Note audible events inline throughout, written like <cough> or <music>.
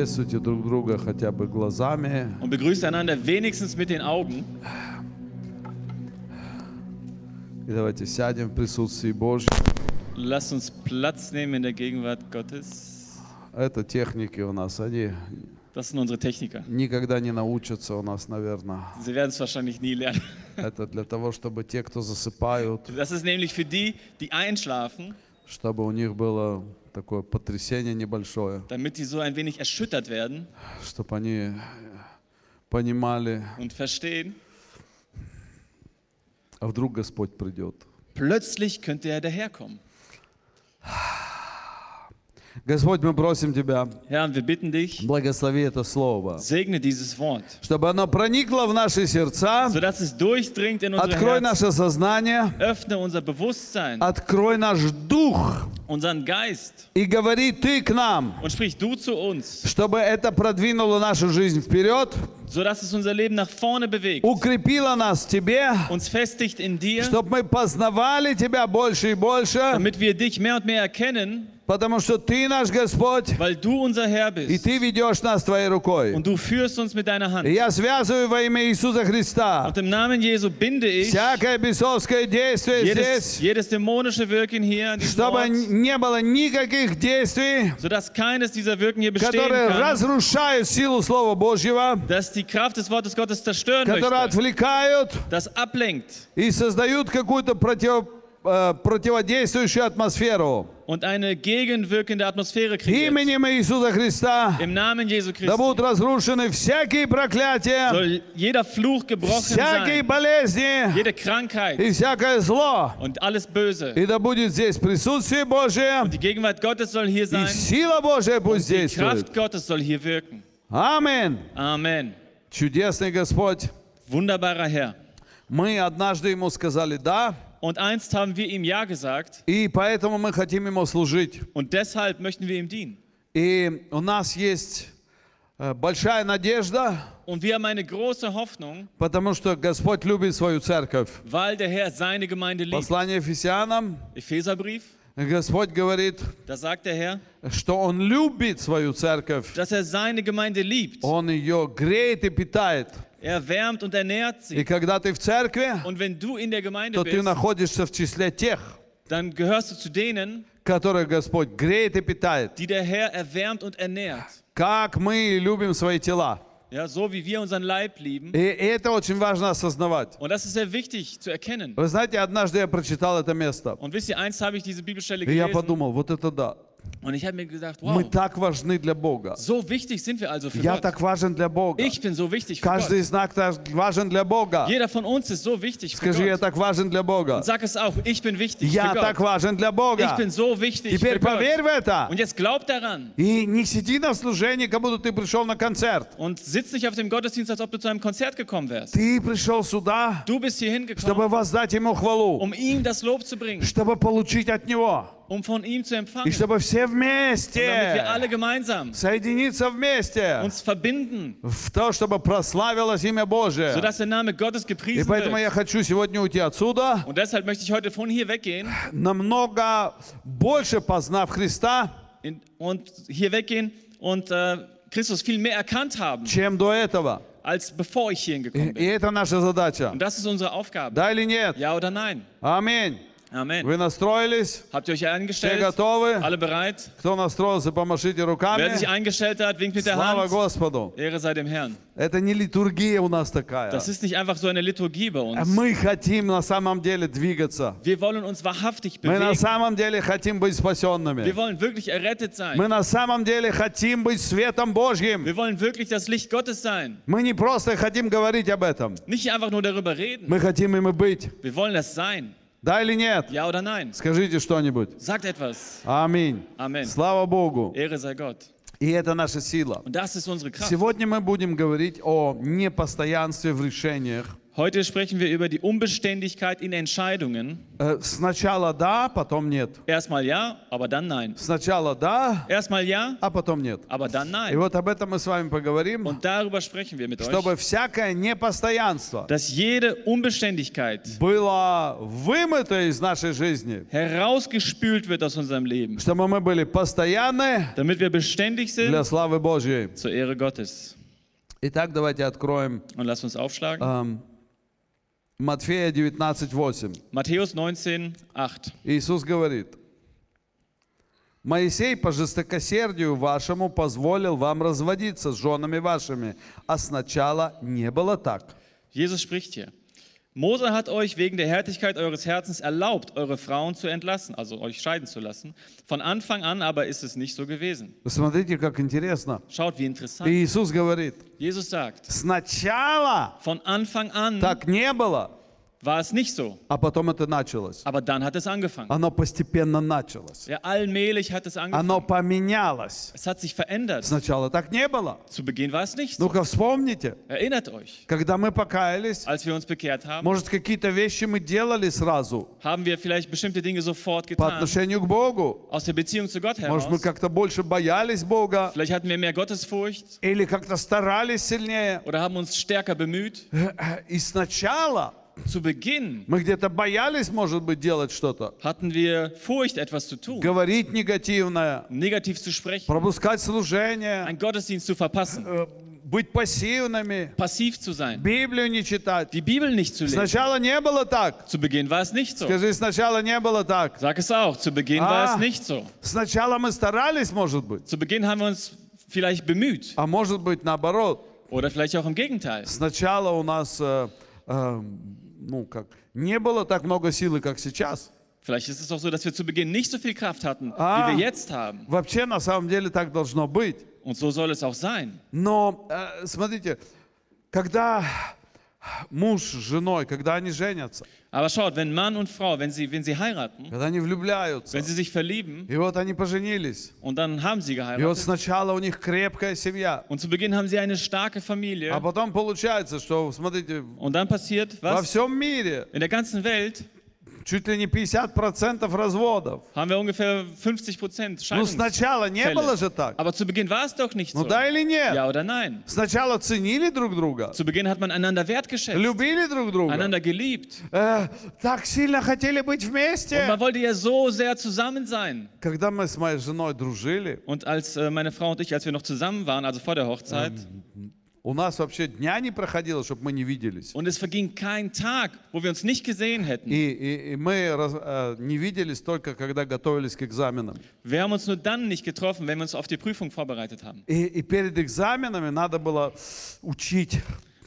Приветствуйте друг друга хотя бы глазами. und begrüßt einander wenigstens mit den Augen. И давайте сядем в присутствии Божьем. Lasst uns Platz nehmen in der Gegenwart Gottes. Это техники у нас, они Das sind unsere Techniker. никогда не научатся у нас, наверное. Sie werden es wahrscheinlich nie lernen. Это для того, чтобы те, кто засыпают, Das ist nämlich für die, die einschlafen, чтобы у них было такое потрясение небольшое, damit die so ein wenig erschüttert werden чтобы они понимали, und verstehen, а вдруг Господь придет. plötzlich könnte er daherkommen. Господь, мы просим Тебя, Herr, wir bitten dich, благослови это слово, segne dieses Wort, чтобы оно проникло в наши сердца, sodass es durchdringt in unsere открой Herzen. наше сознание, Öffne unser Bewusstsein, открой наш дух unseren Geist и говори Ты к нам, und sprich du zu uns, чтобы это продвинуло нашу жизнь вперед, sodass es unser Leben nach vorne bewegt, укрепило нас в Тебе, uns festigt in dir, чтобы мы познавали Тебя больше и больше, damit wir dich mehr und mehr erkennen, потому что Ты наш Господь, weil du unser Herr и bist Ты ведешь нас Твоей рукой. und du führst uns mit deiner И Hand. я связываю во имя Иисуса Христа Und im Namen Jesu binde ich всякое бесовское действие jedes, здесь, jedes dämonische Wirken hier an чтобы Ort, не было никаких действий, sodass keines dieser Wirken hier bestehen которые kann, разрушают силу Слова Божьего, dass die Kraft des Wortes Gottes zerstören которые möchte, отвлекают das ablenkt и создают какую-то против, э, противодействующую атмосферу. und eine gegenwirkende Atmosphäre kreiert. Именем Иисуса Христа Im Namen Jesu да Christi будут разрушены всякие проклятия, soll jeder Fluch gebrochen всякие sein, болезни jede Krankheit и всякое зло. und alles Böse. И да будет здесь присутствие Божие, Die Gegenwart Gottes soll hier и sein, сила Божия пусть die действует. Kraft Gottes soll hier wirken. Аминь. Amen. Чудесный Господь. Wunderbarer Herr. Мы однажды Ему сказали «да», Und einst haben wir ihm Ja gesagt и поэтому мы хотим Ему служить. und deshalb möchten wir ihm dienen. И у нас есть э, большая надежда, Und wir haben eine große Hoffnung, потому что Господь любит свою церковь. weil der Herr seine Gemeinde liebt. Послание Ефесянам, Epheserbrief, Господь говорит, da sagt der Herr, что Он любит свою церковь. dass er seine Gemeinde liebt. Он ее греет и питает. Er wärmt und ernährt И sie. когда ты в церкви, Und wenn du in der Gemeinde то ты bist, находишься в числе тех, dann gehörst du zu denen, которых Господь греет и питает. die der Herr erwärmt und ernährt. Как мы любим свои тела. Ja, so wie wir unseren Leib lieben. И это очень важно осознавать. Und das ist sehr wichtig zu erkennen. Вы знаете, однажды я прочитал это место. Und wisst ihr, einst habe ich diese Bibelstelle И я gelesen подумал, вот это да. und ich habe mir gedacht, Мы wow, так важны для Бога. so wichtig sind wir also für Я Gott. так важен для Бога. Ich bin so wichtig für Каждый Gott. из нас так важен для Бога. Jeder von uns ist so wichtig für Скажи, я Gott. так важен для Бога. Und sag es auch, ich bin wichtig Я für так Gott. важен для Ich Бога. bin so wichtig Теперь für Gott. поверь в это. Und jetzt glaub daran. И не сиди на служении, как будто ты пришел на концерт. Und sitz nicht auf dem Gottesdienst, als ob du zu einem Konzert gekommen wärst. Ты пришел сюда, Du bist hier чтобы hingekommen, воздать Ему хвалу, um ihm das Lob zu bringen, чтобы получить от Него. um von ihm zu И empfangen. чтобы все Und damit wir вместе alle gemeinsam соединиться вместе uns verbinden, в то, чтобы прославилось имя Божие. sodass der Name Gottes И gepriesen поэтому я wird. хочу сегодня уйти отсюда, Und deshalb möchte ich heute von hier weggehen намного больше познав Христа, in, und hier weggehen und äh, Christus viel mehr erkannt haben, чем до этого. als bevor ich hierhin gekommen И bin. это наша задача. Und das ist unsere Aufgabe. Да или нет? Ja oder nein? Аминь. Amen. Вы настроились? Habt ihr euch Все eingestellt? готовы? Alle bereit? Кто настроился, помашите Wer руками. sich eingestellt hat, winkt mit der Слава Hand. Господу. Ehre sei dem Herrn. Это не литургия у нас такая. Das ist nicht einfach so eine Liturgie bei uns. Мы хотим на самом деле двигаться. Wir wollen uns wahrhaftig Мы на bewegen. самом деле хотим быть спасенными. Wir wollen wirklich errettet sein. Мы на самом деле хотим быть светом Божьим. Wir wollen wirklich das Licht Gottes sein. Мы не просто хотим говорить об этом. Nicht einfach nur darüber reden. Мы хотим им и быть. Wir wollen das sein. Да или нет? Ja oder nein? Скажите что-нибудь. Sagt etwas. Аминь. Amen. Слава Богу. Ehre sei Gott. И это наша сила. Сегодня мы будем говорить о непостоянстве в решениях. Heute sprechen wir über die Unbeständigkeit in Entscheidungen. Э, Сначала да, потом нет. Erstmal ja, aber dann nein. Сначала да, Erstmal ja, а потом нет. aber dann И nein. вот об этом мы с вами поговорим, Und darüber sprechen wir mit euch, чтобы всякое непостоянство dass jede Unbeständigkeit было вымыто из нашей жизни, herausgespült wird aus unserem Leben, чтобы мы были постоянны damit wir beständig для sind славы Божьей. zur Ehre Gottes. Итак, давайте откроем Und lasst uns aufschlagen. эм, Матфея 19:8. Matthäus 19, 8. Иисус говорит, Моисей по жестокосердию вашему позволил вам разводиться с женами вашими, а сначала не было так. Jesus spricht hier. Mose hat euch wegen der Härtigkeit eures Herzens erlaubt, eure Frauen zu entlassen, also euch scheiden zu lassen. Von Anfang an aber ist es nicht so gewesen. Смотрите, как интересно. Schaut, wie interessant. И Иисус говорит, Jesus sagt, сначала von Anfang an так не было, war es nicht so, а потом это началось. aber dann hat es angefangen. Оно постепенно началось. Ja, allmählich hat es angefangen. Оно поменялось. Es hat sich verändert. Сначала так не было. Zu Beginn war es nicht so. Ну-ка вспомните, Erinnert euch, когда мы покаялись, als wir uns bekehrt haben, может какие-то вещи мы делали сразу haben wir vielleicht bestimmte Dinge sofort по getan, отношению к Богу. aus der Beziehung zu Gott Может, мы heraus. как-то больше боялись Бога Vielleicht hatten wir mehr Gottesfurcht или как-то старались сильнее. oder haben uns stärker bemüht. И сначала Zu Beginn мы где-то боялись, может быть, делать что-то. hatten wir Furcht, etwas zu tun, Говорить негативное, negativ zu sprechen, пропускать служение, einen Gottesdienst zu verpassen, э, быть пассивными, passiv zu sein, Библию не читать. die Bibel nicht zu lesen. Сначала не было так. Zu Beginn war es nicht so. Скажи, сначала не было так. Sag es auch, zu Beginn war Ah. es nicht so. Сначала мы старались, может быть. Zu Beginn haben wir uns vielleicht bemüht А может быть, наоборот. oder vielleicht auch im Gegenteil. Сначала у нас, э, э, ну как, не было так много силы, как сейчас. Vielleicht ist es auch so, dass wir zu Beginn nicht so viel Kraft hatten, Ah. wie wir jetzt haben. Вообще, на самом деле, так должно быть. Und so soll es auch sein. Но, э, смотрите, когда муж с женой, когда они женятся, Aber schaut, wenn Mann und Frau, wenn sie, wenn sie heiraten, когда они влюбляются, wenn sie sich verlieben и вот они поженились, und dann haben sie и вот geheiratet сначала у них крепкая семья, und zu Beginn haben sie eine starke а Familie потом получается, что, смотрите, und dann passiert во was? всем мире In der ganzen Welt чуть ли не 50% разводов. haben wir ungefähr 50 Prozent Ну, сначала не было Scheidungsfälle. же так. Aber zu Beginn war es doch nicht Ну so. да или нет? Ja oder nein? Сначала ценили друг друга, Zu Beginn hat man einander wertgeschätzt, любили друг друга, einander geliebt. э, так сильно хотели быть Und вместе. man wollte ja so sehr zusammen sein. Когда мы с моей женой дружили, Und als äh, meine Frau und ich, als wir noch zusammen waren, also vor der Hochzeit, у нас вообще дня не проходило, чтобы мы не виделись. und es verging kein Tag, wo wir uns nicht gesehen hätten. И, и- и мы раз- э, не виделись только, когда готовились к экзаменам. Wir haben uns nur dann nicht getroffen, wenn wir uns auf die Prüfung vorbereitet haben. И, и перед экзаменами надо было учить.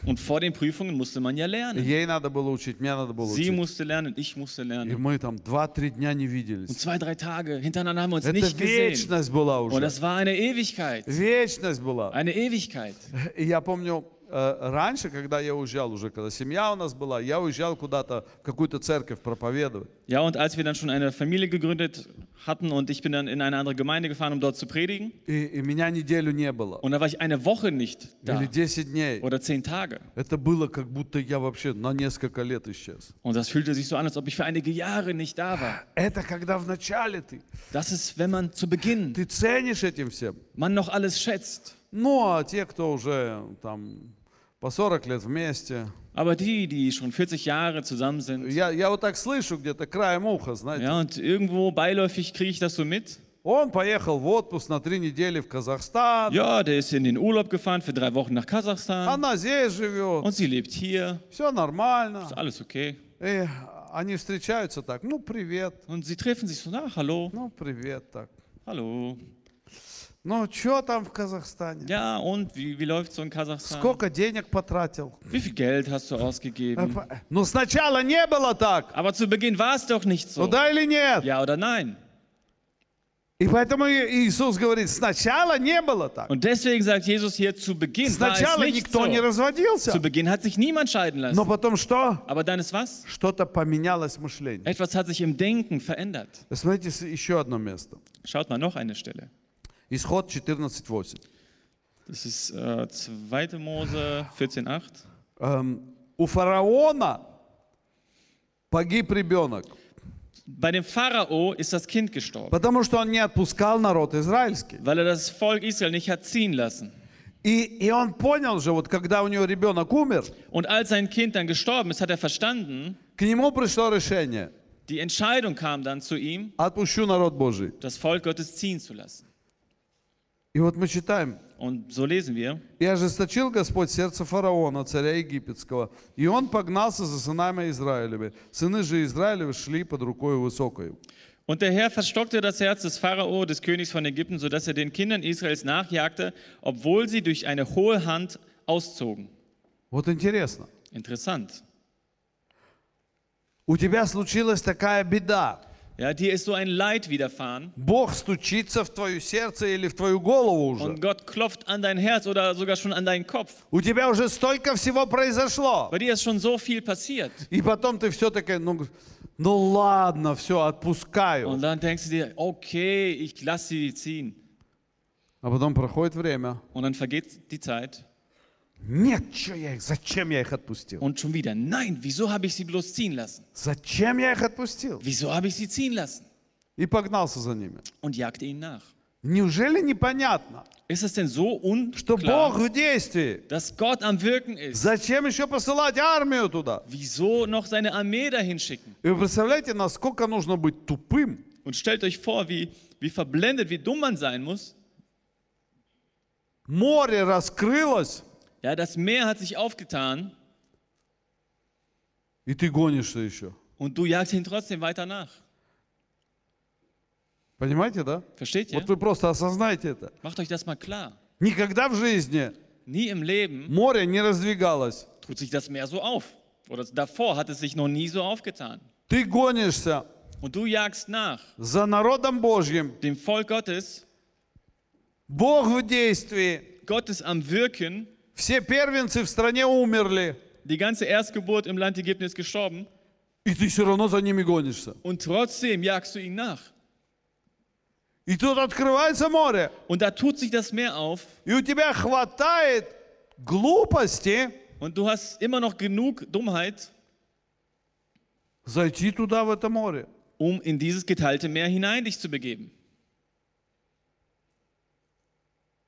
Und vor den Prüfungen musste man ja lernen. Ей надо было учить, мне надо было Sie учить. musste lernen, ich musste И lernen. мы там 2-3 дня не Und виделись. zwei, drei Tage hintereinander haben wir uns Это nicht gesehen. вечность была Und уже. das war eine Ewigkeit. Вечность была. Eine Ewigkeit. И я помню, э, раньше, когда я уезжал уже, когда семья у нас была, я уезжал куда-то в какую-то церковь проповедовать. Ja, und als wir dann schon eine Familie gegründet hatten und ich bin dann in eine andere Gemeinde gefahren, um dort zu predigen, И, и меня неделю не было. und da war ich eine Woche nicht da Или 10 дней. oder zehn Tage. Это было как будто я вообще на несколько лет исчез. Und das fühlte sich so an, als ob ich für einige Jahre nicht da war. Это когда вначале ты, Das ist, wenn man zu Beginn, ты ценишь этим всем. man noch alles schätzt. Ну, а те, кто уже там по 40 лет вместе, Aber die, die schon 40 Jahre zusammen sind, я, я вот так слышу где-то краем уха, знаете. ja, und irgendwo beiläufig kriege ich das so mit. Он поехал в отпуск на три недели в Казахстан, Ja, der ist in den Urlaub gefahren für drei Wochen nach Kasachstan она здесь живет, und sie lebt hier. все нормально. Ist alles okay. И они встречаются так, ну, привет, Und sie treffen sich so, na, hallo, ну, привет, так. hallo. Ну, что там в Казахстане? Ja, und wie, wie läuft so in Kasachstan? Сколько денег потратил? Wie viel Geld hast du Э, ausgegeben? по- Ну, сначала не было так, Aber zu Beginn war es doch nicht ну so. да или нет? Ja oder nein? И поэтому И- Иисус говорит, сначала не было так. Und deswegen sagt Jesus hier, zu Beginn war es Сначала nicht никто не so. разводился. Zu Beginn hat sich niemand scheiden Но lassen. потом что? Aber dann ist was? Что-то поменялось в мышлении. Etwas hat sich im Denken verändert. Смотрите, с- еще одно место. Schaut mal noch eine Stelle. Исход 14.8. Das ist äh, 2. Mose 14,8. Эм, у фараона погиб ребенок, Bei dem Pharao ist das Kind gestorben, потому что он не отпускал народ израильский. weil er das Volk Israel nicht hat ziehen lassen. И, и он понял же, вот когда у него ребенок умер, Und als sein Kind dann gestorben ist, hat er verstanden, к нему пришло решение, die Entscheidung kam dann zu ihm, отпущу народ Божий. das Volk Gottes ziehen zu lassen. И вот мы читаем, Und so lesen wir, И ожесточил Господь сердце фараона, царя египетского, и он погнался за сынами Израилевы. Сыны же Израилевы шли под рукой высокою. Und der Herr verstockte das Herz des Pharao, des Königs von Ägypten, sodass er den Kindern Israels nachjagte, obwohl sie durch eine hohe Hand auszogen. Вот интересно. Interessant. У тебя случилась такая беда. Ja, dir ist so ein Leid widerfahren Бог стучится в твое сердце или в твою голову уже. und Gott klopft an dein Herz oder sogar schon an deinen Kopf. У тебя уже столько всего произошло. Bei dir ist schon so viel passiert. И потом ты все-таки, ну, ну ладно, все, отпускаю. Und dann denkst du dir, okay, ich lasse sie ziehen. А потом проходит время. Und dann vergeht die Zeit und schon wieder, nein, wieso habe ich sie bloß ziehen lassen? Зачем я их отпустил? Wieso habe ich sie ziehen lassen? И погнался за ними. Und jagte ihnen nach. Неужели непонятно, Ist es denn so что unklar, Бог в действии? dass Gott am Wirken ist? Зачем еще посылать армию туда? Wieso noch seine Armee dahin schicken? И вы представляете, насколько нужно быть тупым, Und stellt euch vor, wie, wie verblendet, wie dumm man sein muss. море раскрылось, Ja, das Meer hat sich aufgetan и ты гонишься еще. und du jagst ihn trotzdem weiter nach. Понимаете, да? Versteht ihr? Вот вы просто осознайте это. Macht euch das mal klar. Никогда в жизни Nie im Leben море не раздвигалось. tut sich das Meer so auf. Oder davor hat es sich noch nie so aufgetan. Ты гонишься Und du jagst nach за народом Божьим. dem Volk Gottes. Бог в действии. Gott ist am Wirken. Все первенцы в стране умерли. Die ganze Erstgeburt im Land Ägypten ist gestorben. И ты все равно за ними гонишься. Und trotzdem jagst du ihn nach. И тут открывается море. Und da tut sich das Meer auf. И у тебя хватает глупости Und du hast immer noch genug Dummheit, зайти туда, в это море. um in dieses geteilte Meer hinein dich zu begeben.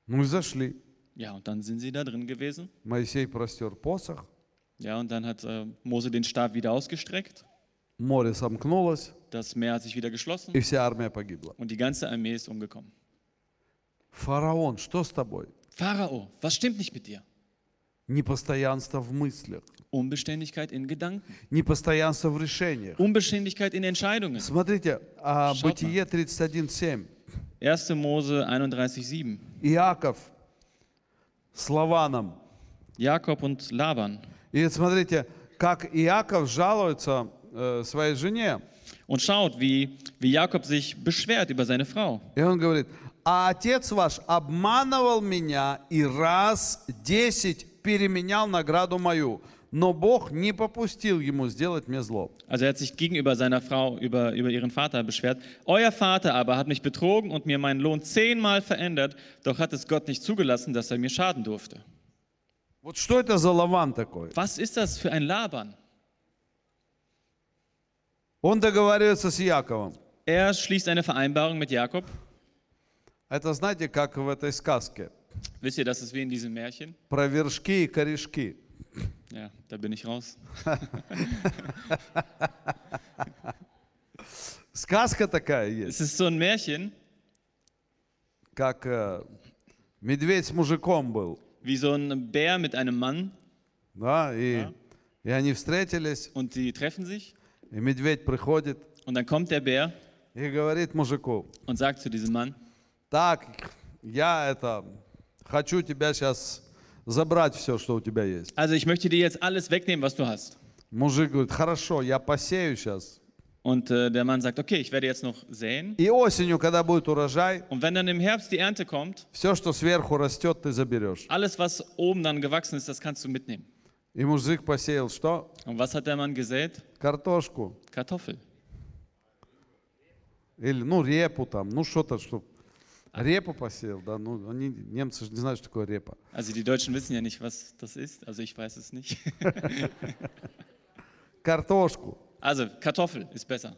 Ну и зашли. Ja, und dann sind sie da drin gewesen. Моисей простер посох, Ja, und dann hat äh, Mose den Stab wieder ausgestreckt. море сомкнулось, Das Meer hat sich wieder geschlossen и вся армия погибла. und die ganze Armee ist umgekommen. Фараон, что с тобой? Pharao, was stimmt nicht mit dir? Непостоянство в мыслях, Unbeständigkeit in Gedanken, непостоянство в решениях. Unbeständigkeit in Entscheidungen. Смотрите, а, Шатно. Бытие 31.7. 1. Mose 31,7. Иаков с Лаваном. Jakob und Laban. И смотрите, как Иаков жалуется э, своей жене. Und schaut, wie, wie Jakob sich beschwert über seine Frau. И он говорит, а отец ваш обманывал меня и раз десять переменял награду мою, но Бог не попустил ему сделать мне зло. Also er hat sich gegenüber seiner Frau, über, über ihren Vater beschwert. Euer Vater aber hat mich betrogen und mir meinen Lohn zehnmal verändert, doch hat es Gott nicht zugelassen, dass er mir schaden durfte. Вот что это за Лаван такой? Was ist das für ein Laban? Он договаривается с Яковом. Er schließt eine Vereinbarung mit Jakob. Это знаете, как в этой сказке. Wisst ihr, das ist wie in diesem Märchen? Про вершки и корешки. Ja, da bin ich raus. <laughs> Сказка такая есть, Es ist so ein Märchen, как э, медведь с мужиком был. wie so ein Bär mit einem Mann Да, и, Ja. и они встретились, und die treffen sich. и медведь приходит Und dann kommt der Bär и говорит мужику, und sagt zu diesem Mann, так, я это, хочу тебя сейчас забрать все, что у тебя есть. also ich möchte dir jetzt alles wegnehmen, was du hast. Мужик говорит, хорошо, я посею сейчас. Und äh, der Mann sagt, okay, ich werde jetzt noch säen. И осенью, когда будет урожай, Und wenn dann im Herbst die Ernte kommt, все, что сверху растет, ты заберешь. alles, was oben dann gewachsen ist, das kannst du mitnehmen. И мужик посеял что? Und was hat der Mann gesät? Репу посеял, да? Ну, они, немцы же не знают, что такое репа. Also die Deutschen wissen ja nicht, was das ist. Also ich weiß es nicht. Картошку. Also Kartoffel ist besser.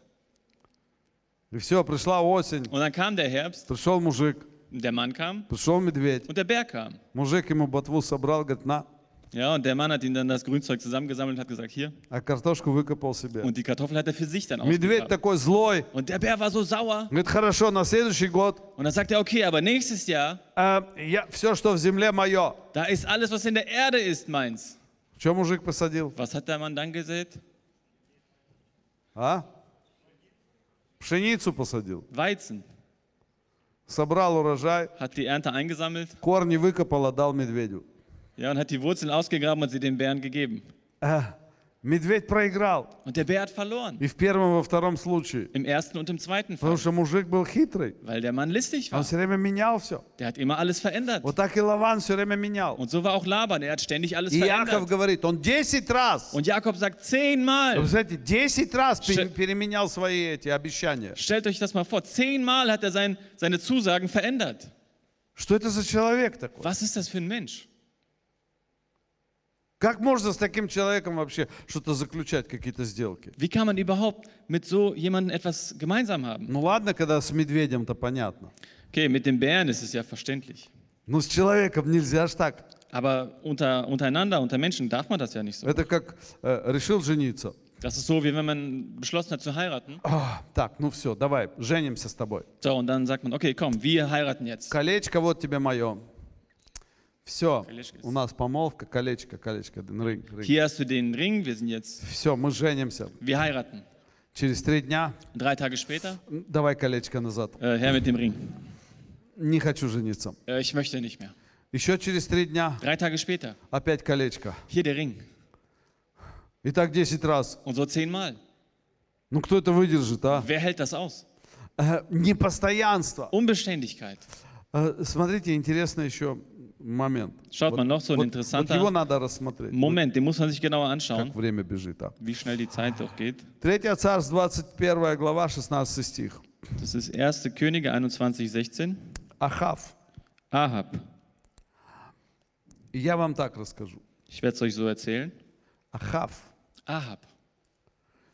И все, пришла осень, Und dann kam der Herbst, пришел мужик, der Mann kam пришел медведь. und der Bär kam. Мужик ему ботву собрал, говорит, на, Ja, und der Mann hat ihm dann das Grünzeug zusammengesammelt und hat gesagt, hier. а картошку выкопал себе. Und die Kartoffel hat er für sich dann Медведь ausgegraben. такой злой. Und der Bär war so sauer. Говорит, хорошо, на следующий год Und dann sagt er, okay, aber nächstes Jahr, э, я, все, что в земле мое. da ist alles, was in der Erde ist, meins. Что мужик посадил? Was hat der Mann dann gesät? А? Пшеницу посадил. Weizen. Собрал урожай, Hat die Ernte eingesammelt корни выкопал, отдал медведю. ja, und hat die Wurzeln ausgegraben und sie den Bären gegeben. Э, медведь проиграл. Und der Bär hat verloren. И в первом, и во втором случае. Im ersten und im zweiten Потому Fall. что мужик был хитрый. Weil der Mann listig Он war. все время менял все. Der hat immer alles verändert. Вот так и Лаван все время менял. Und so war auch Laban. Er hat ständig alles И Яков verändert. говорит, он 10 раз, Und Jakob sagt вы zehnmal. знаете, 10 раз пере- Ше- переменял свои эти обещания. Stellt euch das mal vor. Zehnmal hat er sein, seine Zusagen verändert. Что это за человек такой? Was ist das für ein Mensch? Как можно с таким человеком вообще что-то заключать, какие-то сделки? Wie kann man überhaupt mit so jemandem etwas gemeinsam haben? Ну ладно, когда с медведем-то понятно. Okay, mit den Bären ist es ja verständlich. Но с человеком нельзя ж так. Aber unter, untereinander, unter Menschen darf man das ja nicht so. Это как э, решил жениться. Das ist so, wie wenn man beschlossen hat zu heiraten. А, так, ну все, давай, женимся с тобой. So, und dann sagt man, okay, komm, wir heiraten jetzt. Колечко вот тебе мое. Все, у нас помолвка, колечко, колечко, рынг, рынг. Hier hast du den Ring, wir sind jetzt, Все, мы женимся. wir heiraten. Через три дня Drei Tage später, м, давай колечко назад. äh, her mit dem Ring. Не хочу жениться. Äh, ich möchte nicht mehr. Еще через три дня Drei Tage später, опять колечко. hier der Ring. И так 10 раз. Und so zehnmal. Ну кто это выдержит, а? Wer hält das aus? Э, Непостоянство. Unbeständigkeit. Э, Смотрите, интересный еще момент. Schaut mal, noch so ein вот interessanter его надо рассмотреть. Moment, den muss man sich genauer Как anschauen, время бежит. А. wie schnell die Zeit doch geht. 3 Царств, 21 глава, 16 стих. Das ist 1. Könige 21, 16. Ахав. Ahab. И я вам так расскажу. Ich werde es euch so erzählen. Ахав Ahab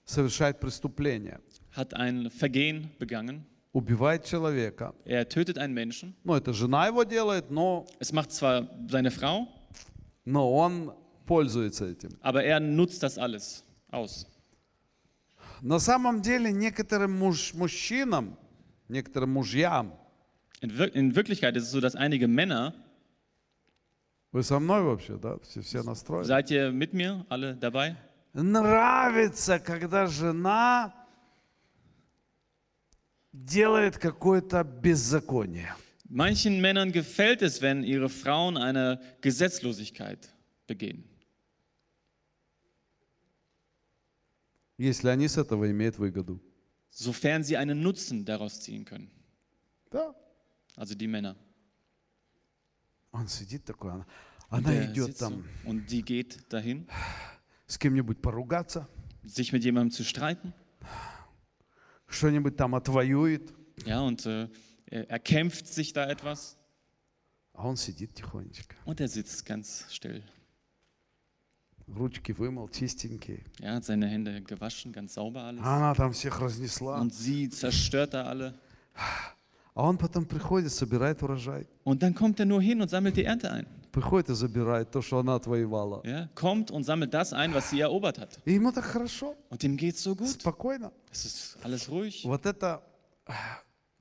совершает преступление. hat ein Vergehen begangen. Убивает человека. Er tötet einen Menschen. Ну, это жена его делает, но, Es macht zwar seine Frau, но он пользуется этим. aber er nutzt das alles aus. На самом деле некоторым муж- мужчинам, некоторым мужьям, In, Wir in Wirklichkeit ist es so, dass einige Männer, вы со мной вообще, да, все, все настроены, seid ihr mit mir alle dabei? нравится, когда жена делает какое-то беззаконие. Manchen Männern gefällt es, wenn ihre Frauen eine Gesetzlosigkeit begehen, Если они с этого имеют выгоду. sofern sie einen Nutzen daraus ziehen können. Да. Also die Männer. Он сидит такой, она, она Der идет sitzt so там und die geht dahin, с кем-нибудь поругаться, sich mit jemandem zu streiten. что-нибудь там отвоюет, Ja, und äh, er, er kämpft sich da etwas а он сидит тихонечко. und er sitzt ganz still. Ручки вымыл, чистенькие. Er hat seine Hände gewaschen, ganz sauber alles. А Она там всех разнесла. Und sie zerstört da alle. А он потом приходит, собирает урожай. Und dann kommt er nur hin und sammelt die Ernte ein. Приходит и забирает то, что она отвоевала. Ja, kommt und sammelt das ein, was sie erobert hat. И ему так хорошо, Und ihm geht's so gut. спокойно. Es ist alles ruhig. Вот это а,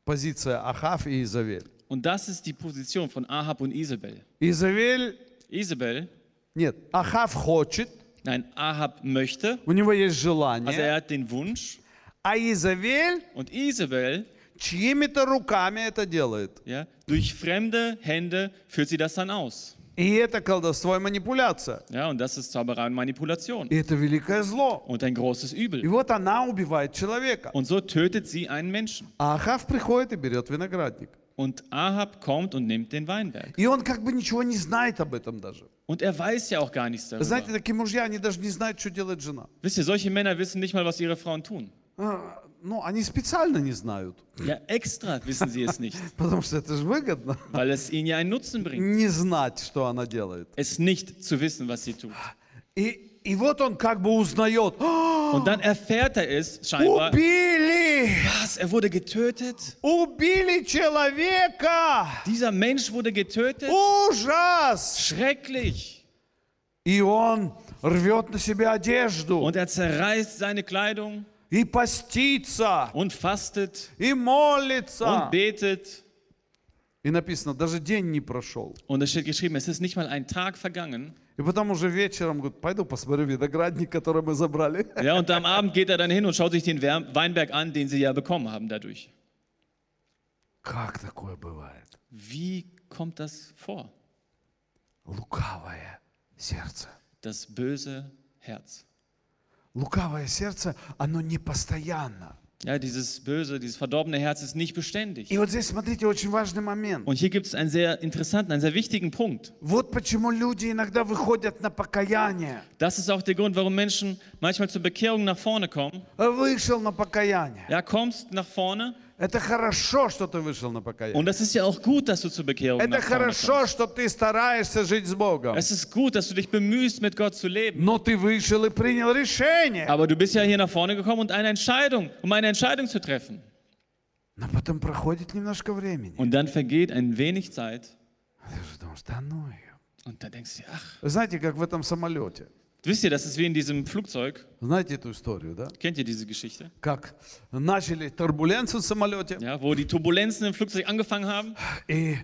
позиция Ахав и Изавель. Und das ist die Position von Ahab und Isabel. Изавель, Isabel, нет, Ахав хочет, nein, Ahab möchte, у него есть also желание, er hat den Wunsch. а Изавель Und Isabel, чьими-то руками это делает. ja, durch fremde Hände führt sie das dann aus. И это колдовство и манипуляция. Ja, und das ist Zauberei und Manipulation. И это великое зло. Und ein großes И Übel. вот она убивает человека. Und so tötet sie einen Menschen. А Ахав приходит и берет виноградник. Und Ahab kommt und nimmt den Weinberg. И он как бы ничего не знает об этом даже. Und er weiß ja auch gar nichts darüber. Знаете, такие мужья, они даже не знают, что делает жена. Wisst ihr, solche Männer wissen nicht mal, was ihre Frauen tun. А, ну, они специально не знают, Ja, extra wissen sie es nicht, <laughs> потому что это же выгодно, weil es ihnen ja einen Nutzen bringt, не знать, что она делает. es nicht zu wissen, was sie tut. И, и вот он как бы узнает, <gasps> «А, Und dann erfährt er es scheinbar, убили, was, er wurde getötet? убили человека, Dieser Mensch wurde getötet? ужас. Schrecklich. И он рвет на себя одежду Und er zerreißt seine Kleidung и постится, und fastet и молится. und betet. И написано, даже день не прошел. Und es steht geschrieben, es ist nicht mal ein Tag vergangen. И потом уже вечером говорит, пойду посмотрю виноградник, который мы забрали. <laughs> Ja, und am Abend geht er dann hin und schaut sich den Wer- Weinberg an, den sie ja bekommen haben dadurch. Как такое бывает? Wie kommt das vor? Лукавое сердце. Das böse Herz. Лукавое сердце, оно не постоянно. Ja, dieses böse, dieses verdorbene Herz ist nicht beständig. И вот здесь, смотрите, очень важный момент. Und hier gibt es einen sehr interessanten, einen sehr wichtigen Punkt. Вот почему люди иногда выходят на покаяние. Das ist auch der Grund, warum Menschen manchmal zur Bekehrung nach vorne kommen. Вышел на покаяние. Ja, kommst nach vorne Это хорошо, что ты вышел на покаяние. und das ist ja auch gut, dass du zur Bekehrung Это nach vorne хорошо, kommst. что ты стараешься жить с Богом. Es ist gut, dass du dich bemühst, mit Gott zu leben. Но ты вышел и принял решение. Aber du bist ja hier nach vorne gekommen, und eine Entscheidung, um eine Entscheidung zu treffen. Но потом проходит немножко времени. Und dann vergeht ein wenig Zeit Ты же думаешь, да ну ее. und da denkst du, dir, ach, Вы знаете, как в этом самолете. wisst ihr, das ist wie in diesem Flugzeug. Знаете эту историю, да? Kennt ihr diese Geschichte? Как начали турбуленцию в самолете, Ja, wo die Turbulenzen im Flugzeug angefangen haben и,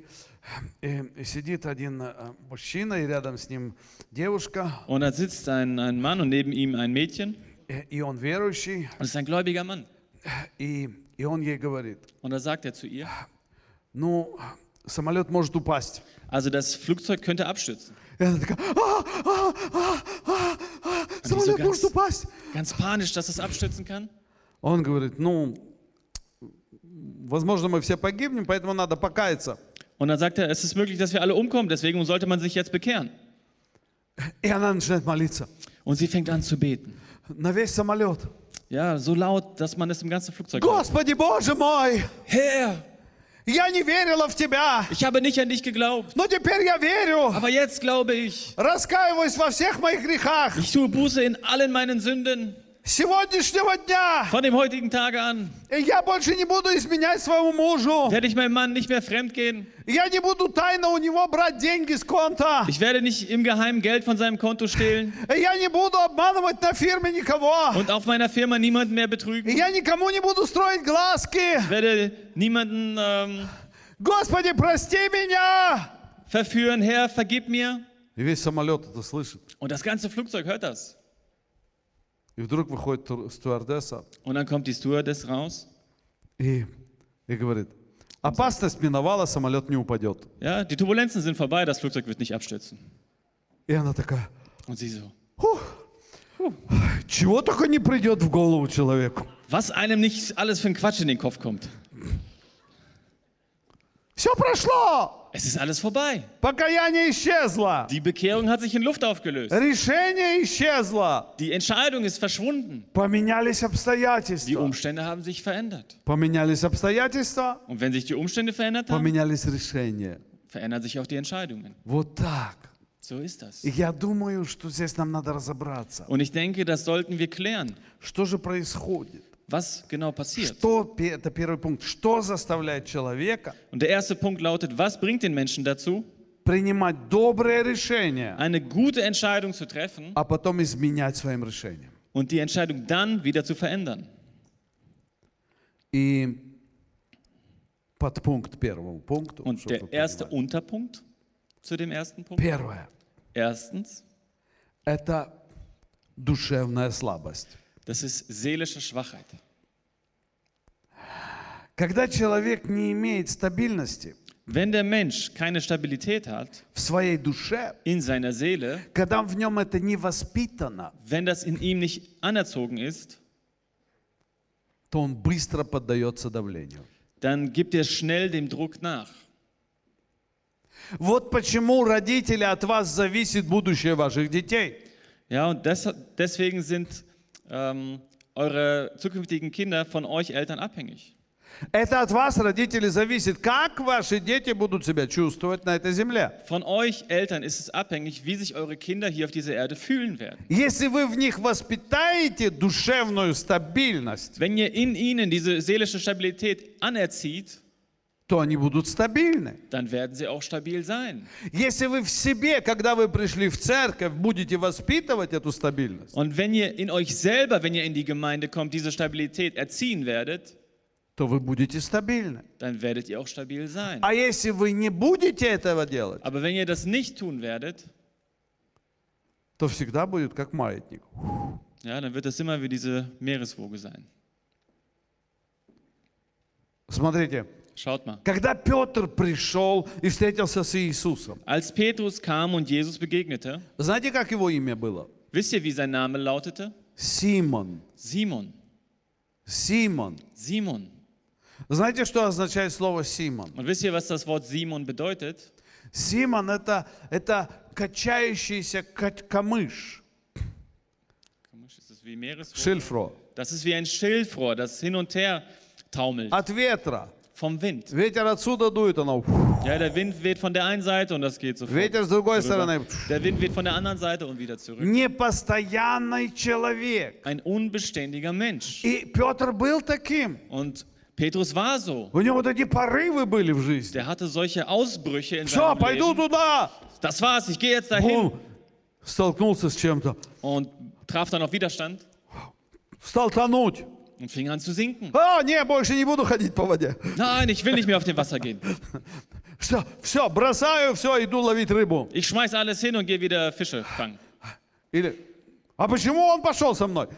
и- и сидит один э, мужчина, и рядом с ним девушка, und da sitzt ein, ein Mann und neben ihm ein Mädchen и, и он верующий, und es ist ein gläubiger Mann. и, и он ей говорит, Und da sagt er zu ihr, ну, самолет может упасть. also das Flugzeug könnte abstürzen. И она такая, а, а, а, а, а, самолет ganz- может упасть. Ganz panisch, dass es abstürzen kann. Он говорит, ну, возможно, мы все погибнем, поэтому надо покаяться. Und dann sagt er, es ist möglich, dass wir alle umkommen, deswegen sollte man sich jetzt bekehren. И она начинает молиться Und sie fängt an zu beten. на весь самолет. Ja, so laut, dass man es im ganzen Flugzeug hört. Господи, Боже мой, Herr, я не верила в Тебя, ich habe nicht an dich geglaubt, но теперь я верю. aber jetzt glaube ich. Раскаиваюсь во всех моих грехах. Ich tue Buße in allen meinen Sünden С сегодняшнего дня von dem heutigen Tage an. и я больше не буду изменять своему мужу. Werde ich meinem Mann nicht mehr fremdgehen. Я не буду тайно у него брать деньги с конта. Ich werde nicht im Geheimen Geld von seinem Konto stehlen Я не буду обманывать на фирме никого. und auf meiner Firma niemanden mehr betrügen. Я никому не буду строить глазки. Ich werde niemanden ähm, Господи, прости меня. verführen. Herr, vergib mir. И весь самолет это слышит. Und das ganze Flugzeug hört das. И вдруг выходит тур- стюардесса Und dann kommt die Stewardess raus. и, и говорит, опасность миновала, самолет не упадет. Ja, die Turbulenzen sind vorbei, das Flugzeug wird nicht abstürzen. И она такая, Und sie so, чего только не придет в голову человеку. was einem nicht alles für ein Quatsch in den Kopf kommt. Все прошло. Es ist alles vorbei. Покаяние исчезло. Die Bekehrung hat sich in Luft aufgelöst. Решение исчезло. Die Entscheidung ist verschwunden. Поменялись Die обстоятельства. Umstände haben sich verändert. Поменялись обстоятельства, Und wenn sich die Umstände verändert haben, поменялись решения. verändern sich auch die Entscheidungen. Вот так. So ist das. И я думаю, что здесь нам надо разобраться. Und ich denke, das sollten wir klären. Что же происходит? Was genau passiert? Что, пе- это первый пункт, что заставляет человека Und der erste Punkt lautet, was bringt den Menschen dazu, принимать доброе решение, eine gute Entscheidung zu treffen а потом изменять своим решением? und die Entscheidung dann wieder zu verändern? И подпункт первому пункту. Und чтобы der вы erste понимали. Unterpunkt zu dem ersten Punkt. Первое Erstens, – это душевная слабость. das ist seelische Schwachheit. Когда человек не имеет стабильности Wenn der Mensch keine Stabilität hat в своей душе, in seiner Seele, когда в нем это не воспитано, wenn das in ihm nicht anerzogen ist, то он быстро поддается давлению. dann gibt er schnell dem Druck nach. Вот почему, родители, от вас зависит будущее ваших детей. Ja, und des, deswegen sind ähm, eure zukünftigen Kinder von euch Eltern abhängig. Это от вас, родители, зависит, как ваши дети будут себя чувствовать на этой земле. Von euch Eltern ist es abhängig, wie sich eure Kinder hier auf dieser Erde fühlen werden. Если вы в них воспитаете душевную стабильность, Wenn ihr in ihnen diese seelische Stabilität anerzieht, то они будут стабильны. dann werden sie auch stabil sein. Если вы в себе, когда вы пришли в церковь, будете воспитывать эту стабильность, Und wenn ihr in euch selber, wenn ihr in die Gemeinde kommt, diese Stabilität erziehen werdet, то вы будете стабильны. dann werdet ihr auch stabil sein. А если вы не будете этого делать, Aber wenn ihr das nicht tun werdet, то всегда будет как маятник. ja, dann wird das immer wie diese Meereswoge sein. Смотрите, Schaut mal. когда Петр пришел и встретился с Иисусом, Als Petrus kam und Jesus begegnete, знаете, как его имя было? wisst ihr, wie sein Name lautete? Симон. Simon. Симон. Simon. Знаете, что означает слово Симон? Und wisst ihr, was das Wort Simon bedeutet? Симон это, это качающийся ка- камыш, Ist das wie Meereswoge? шильфро, Das ist wie ein Schilfrohr, das hin und her taumelt от ветра. vom Wind. Ветер отсюда дует, оно. Ja, der Wind weht von der einen Seite und das geht sofort. Ветер с другой rüber. стороны. Der Wind weht von der anderen Seite und wieder zurück. Непостоянный человек. Ein unbeständiger Mensch. И Петр был таким. Und Petrus war so. У него вот эти порывы были в жизни. Der hatte solche Ausbrüche in Все, seinem пойду Leben. туда. Das war's, ich gehe jetzt dahin. Бум. Столкнулся с чем-то. Und traf dann auf Widerstand Стал тонуть. und fing an zu sinken. А, не, больше не буду ходить по воде. Nein, ich will nicht mehr auf dem Wasser gehen. Все, все, бросаю, все, иду ловить рыбу. Ich schmeiß alles hin und gehe wieder Fische fangen. Или, а почему он пошел со мной?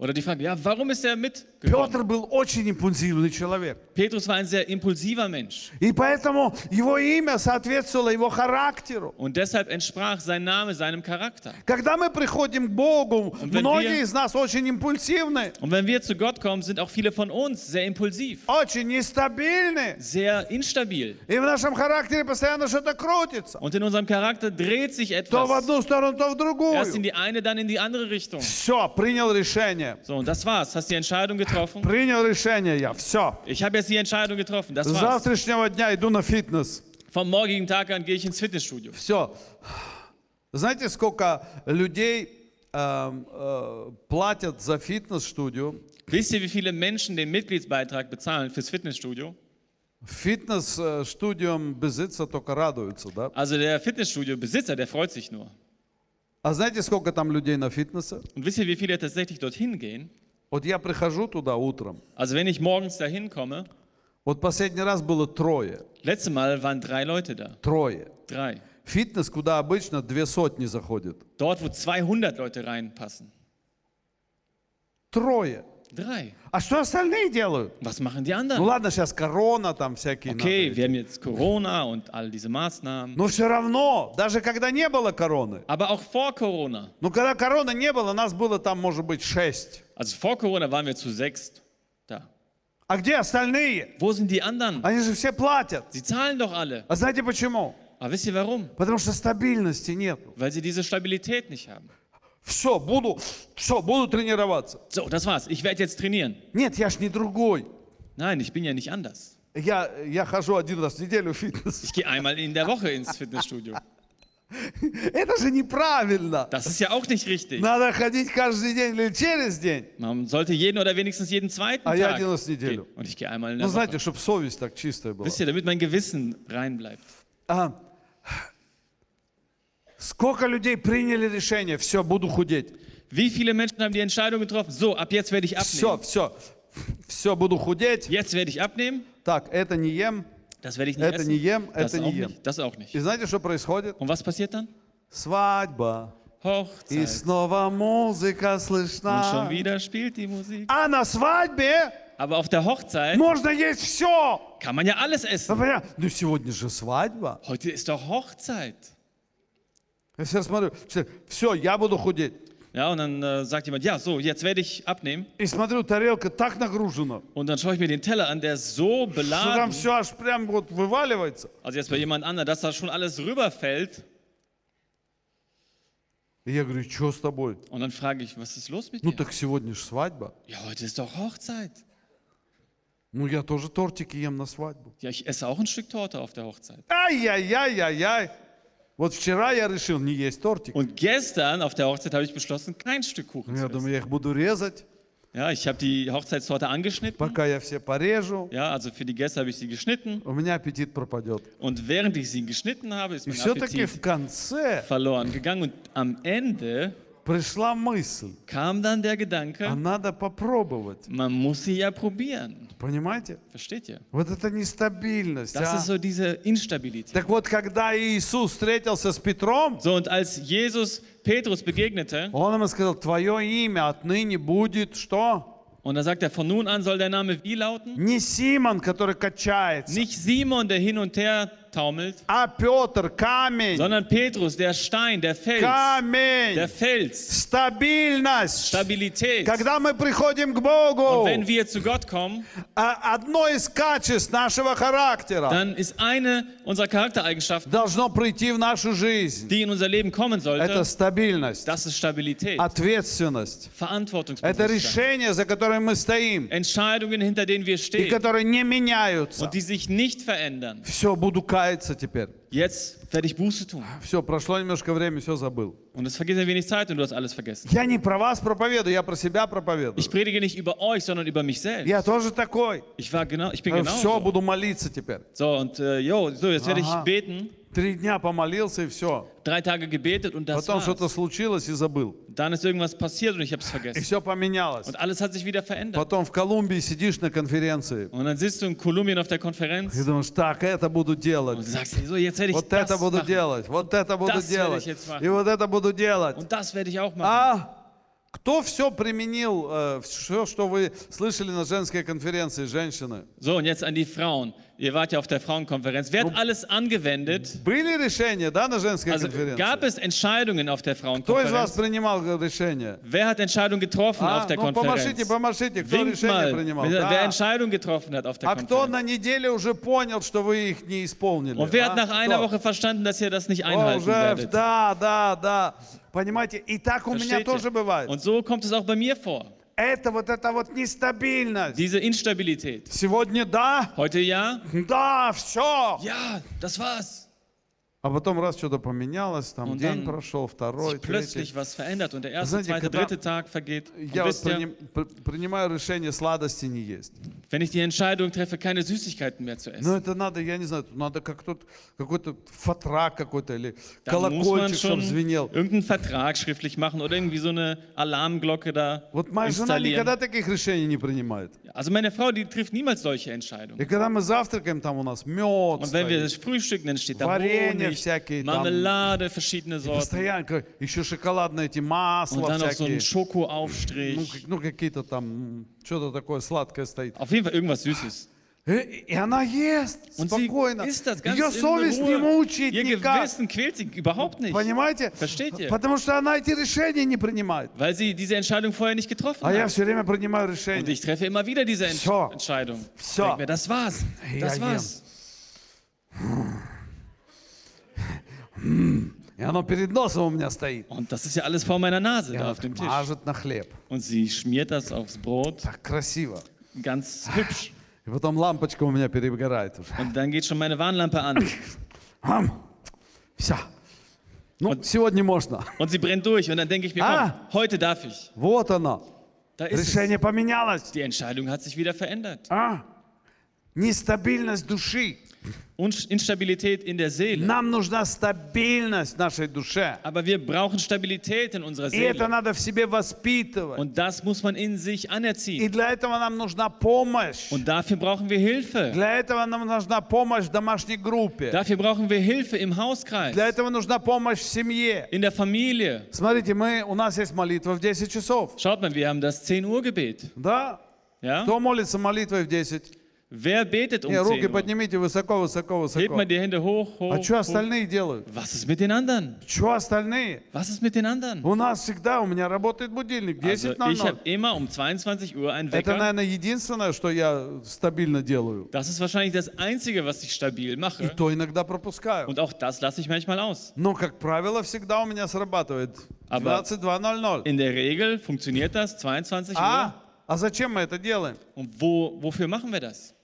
Oder die Frage, ja, warum ist er mitgekommen? Петр был очень импульсивный человек. Petrus war ein sehr impulsiver Mensch. И поэтому его имя соответствовало его характеру. Und deshalb entsprach sein Name seinem Charakter. Когда мы приходим к Богу, wenn многие wir- из нас очень импульсивны, Und wenn wir zu Gott kommen, sind auch viele von uns sehr impulsiv, очень нестабильны. sehr instabil. И в нашем характере постоянно что-то крутится. Und in unserem Charakter dreht sich То в etwas. одну сторону, то в Erst in другую. die eine, dann in die andere Richtung. Все, принял решение. So, und das war's. Hast die Entscheidung getroffen? Принял решение я. Все. Ich habe jetzt die Entscheidung getroffen. Das С war's. завтрашнего дня иду на фитнес. Vom morgigen Tag an gehe ich ins Fitnessstudio. Все. Знаете, сколько людей эм, э, платят за фитнес-студию? Wisst ihr, wie viele Menschen den Mitgliedsbeitrag bezahlen fürs Fitnessstudio? Фитнес-студиям безиться только радуются, да? Also der Fitnessstudio-Besitzer, der freut sich nur. А знаете, сколько там людей на фитнесе? Und wisst ihr, wie viele tatsächlich dorthin gehen? Вот я прихожу туда утром. Also wenn ich morgens dahin komme, Вот последний раз было трое. letztes Mal waren drei Leute da. Трое. Drei. Фитнес, куда обычно две сотни заходят. Dort, wo 200 Leute reinpassen. Трое. Drei. А что остальные делают? Was machen die Ну anderen? ладно, сейчас корона, там всякие. Okay, надо. wir haben jetzt Corona und all diese Maßnahmen. Но все равно, даже когда не было короны, Aber auch vor Corona. ну когда короны не было, нас было там, может быть, шесть. Also vor Corona waren wir zu sechst da. А где остальные? Wo sind die anderen? Они же все платят. Sie zahlen doch alle. А знаете почему? Aber wisst ihr warum? Потому что стабильности нет. Weil sie diese Stabilität nicht haben. Все, буду, все, буду тренироваться. So, das war's. Ich werde jetzt trainieren. Нет, я ж не другой. Nein, ich bin ja nicht anders. Я, я хожу один раз в неделю в фитнес. Ich gehe einmal in der Woche ins Fitnessstudio. <laughs> Это же неправильно. Das ist ja auch nicht richtig. Надо ходить каждый день или через день. Man sollte jeden oder wenigstens jeden zweiten А я Tag один раз в gehen. неделю. Und ich gehe einmal in Ну, der знаете, Woche. чтобы совесть так чистая была. Wisst ihr, damit mein Gewissen rein bleibt. А, сколько людей приняли решение, все, буду худеть. Wie viele Menschen haben die Entscheidung getroffen? So, ab jetzt werde ich Все, abnehmen. все, все, буду худеть. Jetzt werde ich abnehmen. Так, это не ем, Das werde ich nicht это essen. не ем, Das это auch не ем. nicht. Das auch nicht. И знаете, что происходит? Und was passiert dann? Свадьба. И Hochzeit. снова музыка Und schon слышна. wieder spielt die Musik. А на свадьбе Aber auf der Hochzeit можно есть все. kann man ja alles essen. Ну сегодня же свадьба. Heute ist doch Hochzeit. Я сейчас смотрю, все, я буду худеть. Ja, und dann äh, sagt jemand, ja, so, jetzt werde ich abnehmen. И смотрю, тарелка так нагружена, Und dann schaue ich mir den Teller an, der ist so что там beladen, все аж прям вот вываливается. also jetzt bei jemand anderem, dass da schon alles rüberfällt. И я говорю, что с тобой? Und dann frage ich, was ist los mit Ну dir? так сегодня же свадьба. Ja, heute ist doch Hochzeit. Ну я тоже тортики ем на свадьбу. Ja, ich esse auch ein Stück Torte auf der Hochzeit. Ай-яй-яй-яй-яй. Вот вчера я решил не есть тортик. Und gestern auf der Hochzeit habe ich beschlossen, kein Stück Kuchen Ну, zu Я essen. думаю, я их буду резать, Ja, ich habe die Hochzeitstorte angeschnitten. пока я все порежу. Ja, also für die Gäste habe ich sie geschnitten. У меня аппетит пропадет. Und während ich sie geschnitten habe, ist И mein все-таки в Appetit конце verloren gegangen. Und am Ende пришла мысль, kam dann der а Gedanke, надо попробовать. man muss sie ja probieren. Понимаете? Versteht ihr? Вот это нестабильность. Das а. ist so diese Instabilität. Так вот, когда Иисус встретился с Петром, So, und als Jesus Petrus begegnete, он ему сказал, твое имя отныне будет что? und da sagt er, von nun an soll der Name wie lauten? Не Симон, который качается, Nicht Simon, der hin und her taumelt, а Петр, камень, sondern Petrus, der Stein, der Fels, der камень, Fels, стабильность. Stabilität. Когда мы приходим к Богу, Und wenn wir zu Gott kommen, а- одно из качеств нашего характера dann ist eine unserer Charaktereigenschaften, должно прийти в нашу жизнь. die in unser Leben kommen Это sollte, стабильность, das ist Stabilität, ответственность. Это Verantwortungsbewusstsein, решения, за которые мы стоим, Entscheidungen, hinter denen wir и stehen которые не меняются. und die sich nicht verändern. Все, буду каяться теперь. Jetzt werde ich Buße tun. Все, прошло немножко времени, все забыл. Und es vergeht ein wenig Zeit und du hast alles vergessen. Я не про вас проповедую, я про себя проповедую. Ich predige nicht über euch, sondern über mich selbst. Я тоже такой. Ich war genau, ich bin Все, genau. буду молиться теперь. So und äh, jo, so jetzt werde ich beten. Три дня помолился и все. Drei Tage gebetet und das Потом что-то war's. случилось и забыл. Dann ist irgendwas passiert und ich habe es И vergessen. все поменялось. Und alles hat sich wieder verändert. Потом в Колумбии сидишь на конференции Und dann sitzt du in Kolumbien auf der и Konferenz думаешь, так, это буду und делать. sagst, dir, so jetzt werde ich Вот das это буду machen. делать, вот это буду Das werde делать, ich jetzt machen. и вот это буду делать. Und das werde ich auch machen. А кто все применил, все, что вы слышали на женской конференции, женщины? So, und jetzt an die Frauen. Ihr wart ja auf der Frauenkonferenz. Wer hat alles angewendet? Были решения, да, на женской Also конференции? gab es Entscheidungen auf der Кто из вас Frauenkonferenz? принимал решения? Wer hat Entscheidungen getroffen А, auf der ну, помашите, Konferenz? помашите, кто Winkt решение mal, принимал? wer, Да. wer Entscheidungen getroffen hat auf der А кто Konferenz. на неделе уже понял, что вы их не исполнили? Und wer А? hat nach einer Кто? Woche verstanden, dass ihr das nicht О, einhalten уже, werdet? да, да, да. Понимаете, и так у меня тоже бывает. Und so kommt es auch bei mir vor. Это вот эта вот нестабильность. Diese Instabilität. Сегодня да, Heute ja, да, все. ja, das war's. А потом раз что-то поменялось, там Und день dann прошел, второй, Sich plötzlich третий. was verändert und der erste, Знаете, zweite, когда dritte Tag vergeht. Und Я вот wisst ihr, приним- пр- принимаю решение сладости не есть. wenn ich die Entscheidung treffe, keine Süßigkeiten mehr zu Но essen, это надо, я не знаю, тут надо как тут какой-то фатрак какой-то или dann muss man колокольчик, чтобы schon звенел. irgendeinen Vertrag schriftlich machen oder irgendwie so eine Alarmglocke da Вот моя жена никогда installieren. таких решений не принимает. Also meine Frau, die trifft niemals solche Entscheidungen. И когда мы завтракаем, там у нас мед Und wenn wir стоит. frühstücken, dann steht da Варенье Honig, всякие там. Marmelade, verschiedene Sorten. Постоянно, как- еще шоколадные эти масла Und dann noch so всякие. ein Ну, Schokoaufstrich. как- ну, какие-то там, м, что-то такое сладкое стоит. Auf jeden Fall irgendwas Süßes. И, и она ест Und sie спокойно. isst das ganz Ее in совесть не Ruhe. мучает Ihr никак. Gewissen quält sie überhaupt nicht, Понимаете? Versteht ihr? Потому что она эти решения не принимает. weil sie diese Entscheidung vorher nicht getroffen А я hat. все время принимаю Und решения. ich treffe immer wieder diese Entsch So. Entscheidung. So. Denk mir, das war's. Das Ja, war's. И оно перед носом у меня стоит. Und das ist ja alles vor meiner Nase И da она auf dem Tisch. мажет на хлеб. Und sie schmiert das aufs Brot, Так красиво. ganz hübsch. И потом лампочка у меня перегорает уже. Und dann geht schon meine Warnlampe an. <laughs> Ам. Все. Ну, сегодня можно. Und sie brennt durch. Und dann denke ich mir, komm, Ah. heute darf ich. Вот оно. Da ist es. Решение поменялось. Die Entscheidung hat sich wieder verändert. А? Нестабильность души. Und Instabilität in der Seele. Нам нужна стабильность в нашей душе. Aber wir brauchen Stabilität in unserer И это Seele. надо в себе воспитывать. Und das muss man in sich И anerziehen. для этого нам нужна помощь. Und dafür brauchen wir Hilfe. Для этого нам нужна помощь в домашней группе. Dafür brauchen wir Hilfe im Hauskreis, Для этого нужна помощь в семье. in der Familie. Смотрите, мы, у нас есть молитва в 10 часов. Schaut mal, wir haben das 10 Uhr Gebet. Да? Ja? Кто молится молитвой в 10? Wer betet um Не, 10 руки Uhr? поднимите высоко, высоко, Hebt высоко. man die Hände hoch, hoch, А что hoch. остальные делают? Was ist mit den anderen? Что остальные? Was ist mit den anderen? У нас всегда, у меня работает будильник Also ich 10.00. habe immer um 22 Uhr einen Это, Wecker. наверное, единственное, что я стабильно делаю. Das ist wahrscheinlich das Einzige, was ich stabil И mache. то иногда пропускаю. Und auch das lasse ich manchmal aus. Но, как правило, всегда у меня срабатывает Aber- 22.00. In der Regel funktioniert das 22 Uhr. А? А зачем мы это делаем? Und wo, wofür machen wir das?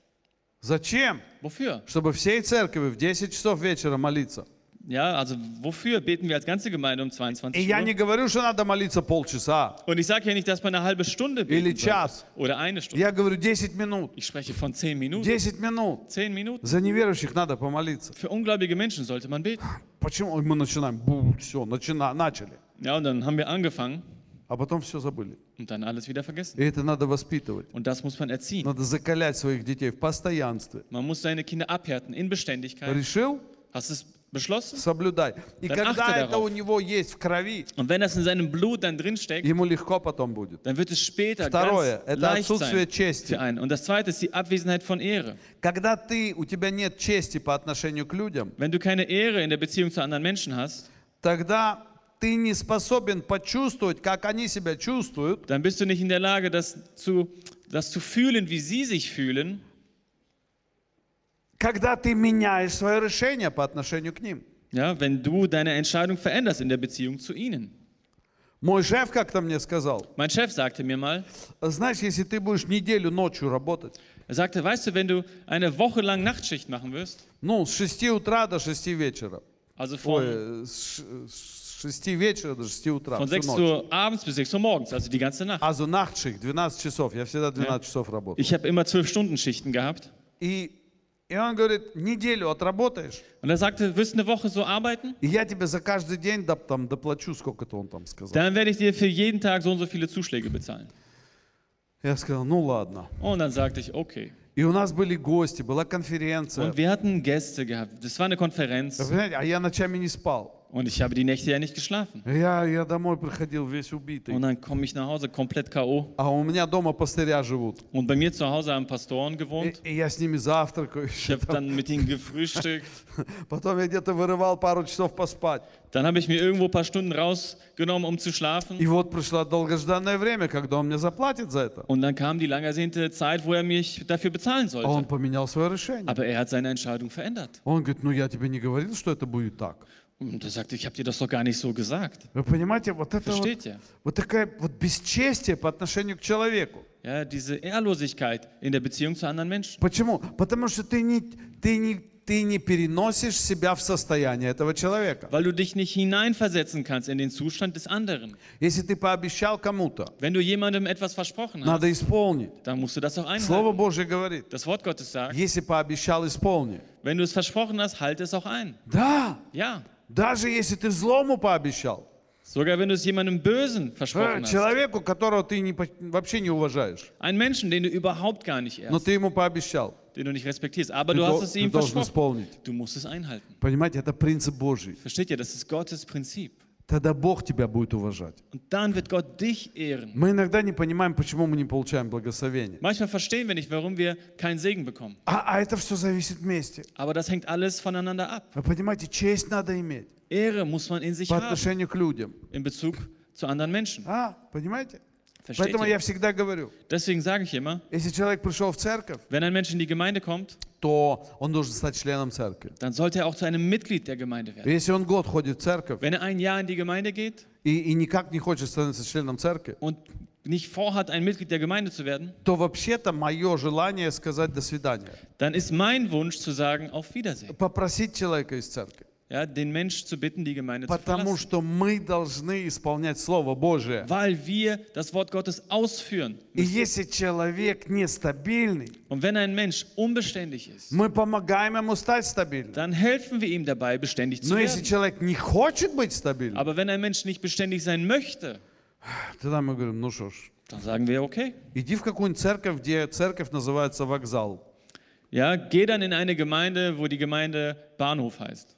Зачем? Wofür? Чтобы всей церкви в 10 часов вечера молиться. Ja, also wofür beten wir als ganze Gemeinde um 22 И я Uhr? не говорю, что надо молиться полчаса Und ich sage ja nicht, dass man eine halbe Stunde или beten час. sollte. Oder eine Stunde. Я говорю 10 минут. Ich spreche von 10 Minuten. 10 минут. 10 Minuten. За неверующих надо помолиться. Für ungläubige Menschen sollte man beten. Почему мы начинаем? Бу, все, начина, начали. Ja, und dann haben wir angefangen А потом все забыли. und dann alles wieder vergessen. И это надо воспитывать. Und das muss man erziehen. Надо закалять своих детей в постоянстве. Man muss seine Kinder abhärten in Beständigkeit. Решил? Hast du es beschlossen? Соблюдай. И Dann когда achte это darauf. у него есть в крови, Und wenn das in seinem Blut dann drinsteckt, ему легко потом будет. dann wird es später Второе, ganz это leicht отсутствие sein чести. für einen. Und das zweite ist die Abwesenheit von Ehre. Когда ты, у тебя нет чести по отношению к людям, Wenn du keine Ehre in der Beziehung zu anderen Menschen hast, тогда ты не способен почувствовать, как они себя чувствуют, dann bist du nicht in der Lage, das zu, das zu fühlen, wie sie sich fühlen, когда ты меняешь свое решение по отношению к ним. ja, wenn du deine Entscheidung veränderst in der Beziehung zu ihnen. Мой шеф как-то мне сказал, Mein Chef sagte mir mal, знаешь, если ты будешь неделю ночью работать, er sagte, weißt du, wenn du eine Woche lang Nachtschicht machen wirst, ну, с 6 утра до 6 вечера, also ой, von, э, с ш- с 6 вечера до 6 утра, von всю 6 ночь. Uhr abends bis 6 Uhr morgens, also die ganze Nacht. Also Nachtschicht, 12 часов, я всегда 12 часов работаю. Ich habe immer 12-Stunden-Schichten gehabt. И, и он говорит, неделю отработаешь, Und er sagte, wirst du eine Woche so arbeiten? и я тебе за каждый день доп- там, доплачу, сколько-то он там сказал. Dann werde ich dir für jeden Tag so und so viele Zuschläge bezahlen. Я сказал, ну ладно. Und dann sagte ich, okay. И у нас были гости, была конференция. Und wir hatten Gäste gehabt. Das war eine Вы Konferenz. понимаете, а я ночами не спал. Und ich habe die Nächte ja nicht geschlafen. Я, я домой приходил весь убитый. Und dann komme ich nach Hause komplett K.O. А у меня дома пастыря живут. Und bei mir zu Hause haben Pastoren И, gewohnt. и я с ними завтракаю. Ich habe dann mit ihnen gefrühstückt. <laughs> Потом я где-то вырывал пару часов поспать. Dann habe ich mir irgendwo ein paar Stunden rausgenommen, um zu schlafen. И вот пришло долгожданное время, когда он мне заплатит за это. Und dann kam die lang ersehnte Zeit, wo er mich dafür bezahlen А он sollte. поменял свое решение. Aber er hat seine Entscheidung verändert. Он говорит, ну я тебе не говорил, что это будет так. Und er sagte, ich habe dir das doch gar nicht so gesagt. Вы понимаете, вот это вот, Versteht ihr? вот такая вот бесчестие по отношению к человеку. Ja, diese Ehrlosigkeit in der Beziehung zu anderen Menschen. Почему? Потому что ты не, ты не, ты не переносишь себя в состояние этого человека. Weil du dich nicht hineinversetzen kannst in den Zustand des anderen. Если ты пообещал кому-то, Wenn du jemandem etwas versprochen hast, надо исполнить. dann musst du das auch Слово einhalten. Божье говорит, Das Wort Gottes sagt, если пообещал, исполни. wenn du es versprochen hast, halte es auch ein. Да, Ja, даже если ты злому пообещал, sogar wenn du es jemandem Bösen э, versprochen hast. человеку, которого ты не, вообще не уважаешь, Einen Menschen, den du überhaupt gar nicht но ehrst, ты ему пообещал, den du nicht respektierst, aber du до- hast es ihm versprochen. исполнить. Du musst es einhalten. Понимаете, это принцип Божий. Versteht ihr? Das ist Gottes Prinzip. Тогда Бог тебя будет уважать. Und dann wird Gott dich ehren. Мы иногда не понимаем, почему мы не получаем благословение. Manchmal verstehen wir nicht, warum wir keinen Segen bekommen. А, а это все зависит вместе. Aber das hängt alles voneinander ab. Вы понимаете, честь надо иметь Ehre muss man in sich по haben отношению к людям. in Bezug zu anderen Menschen. А, понимаете? Versteht Поэтому ihr? я всегда говорю, Deswegen sage ich immer, если человек пришел в церковь, wenn ein Mensch in die Gemeinde kommt, то он должен стать членом церкви. dann sollte er auch zu einem Mitglied der Gemeinde werden. Если он год ходит в церковь Wenn er ein Jahr in die Gemeinde geht и, и никак не хочет становиться членом церкви, und nicht vorhat, ein Mitglied der Gemeinde zu werden, то вообще-то мое желание сказать «до свидания». dann ist mein Wunsch zu sagen, auf Wiedersehen. Попросить человека из церкви. Ja, den Mensch zu bitten, die Gemeinde zu Потому verlassen. что мы должны исполнять Слово Божие. Weil wir das Wort Gottes ausführen. И если человек нестабильный, Und wenn ein Mensch unbeständig ist, мы помогаем ему стать стабильным. dann helfen wir ihm dabei, beständig zu Но если werden. человек не хочет быть стабильным, Aber wenn ein Mensch nicht beständig sein möchte, тогда мы говорим, ну что ж, dann sagen wir, okay. иди в какую-нибудь церковь, где церковь называется вокзал. Ja, geh dann in eine Gemeinde, wo die Gemeinde Bahnhof heißt.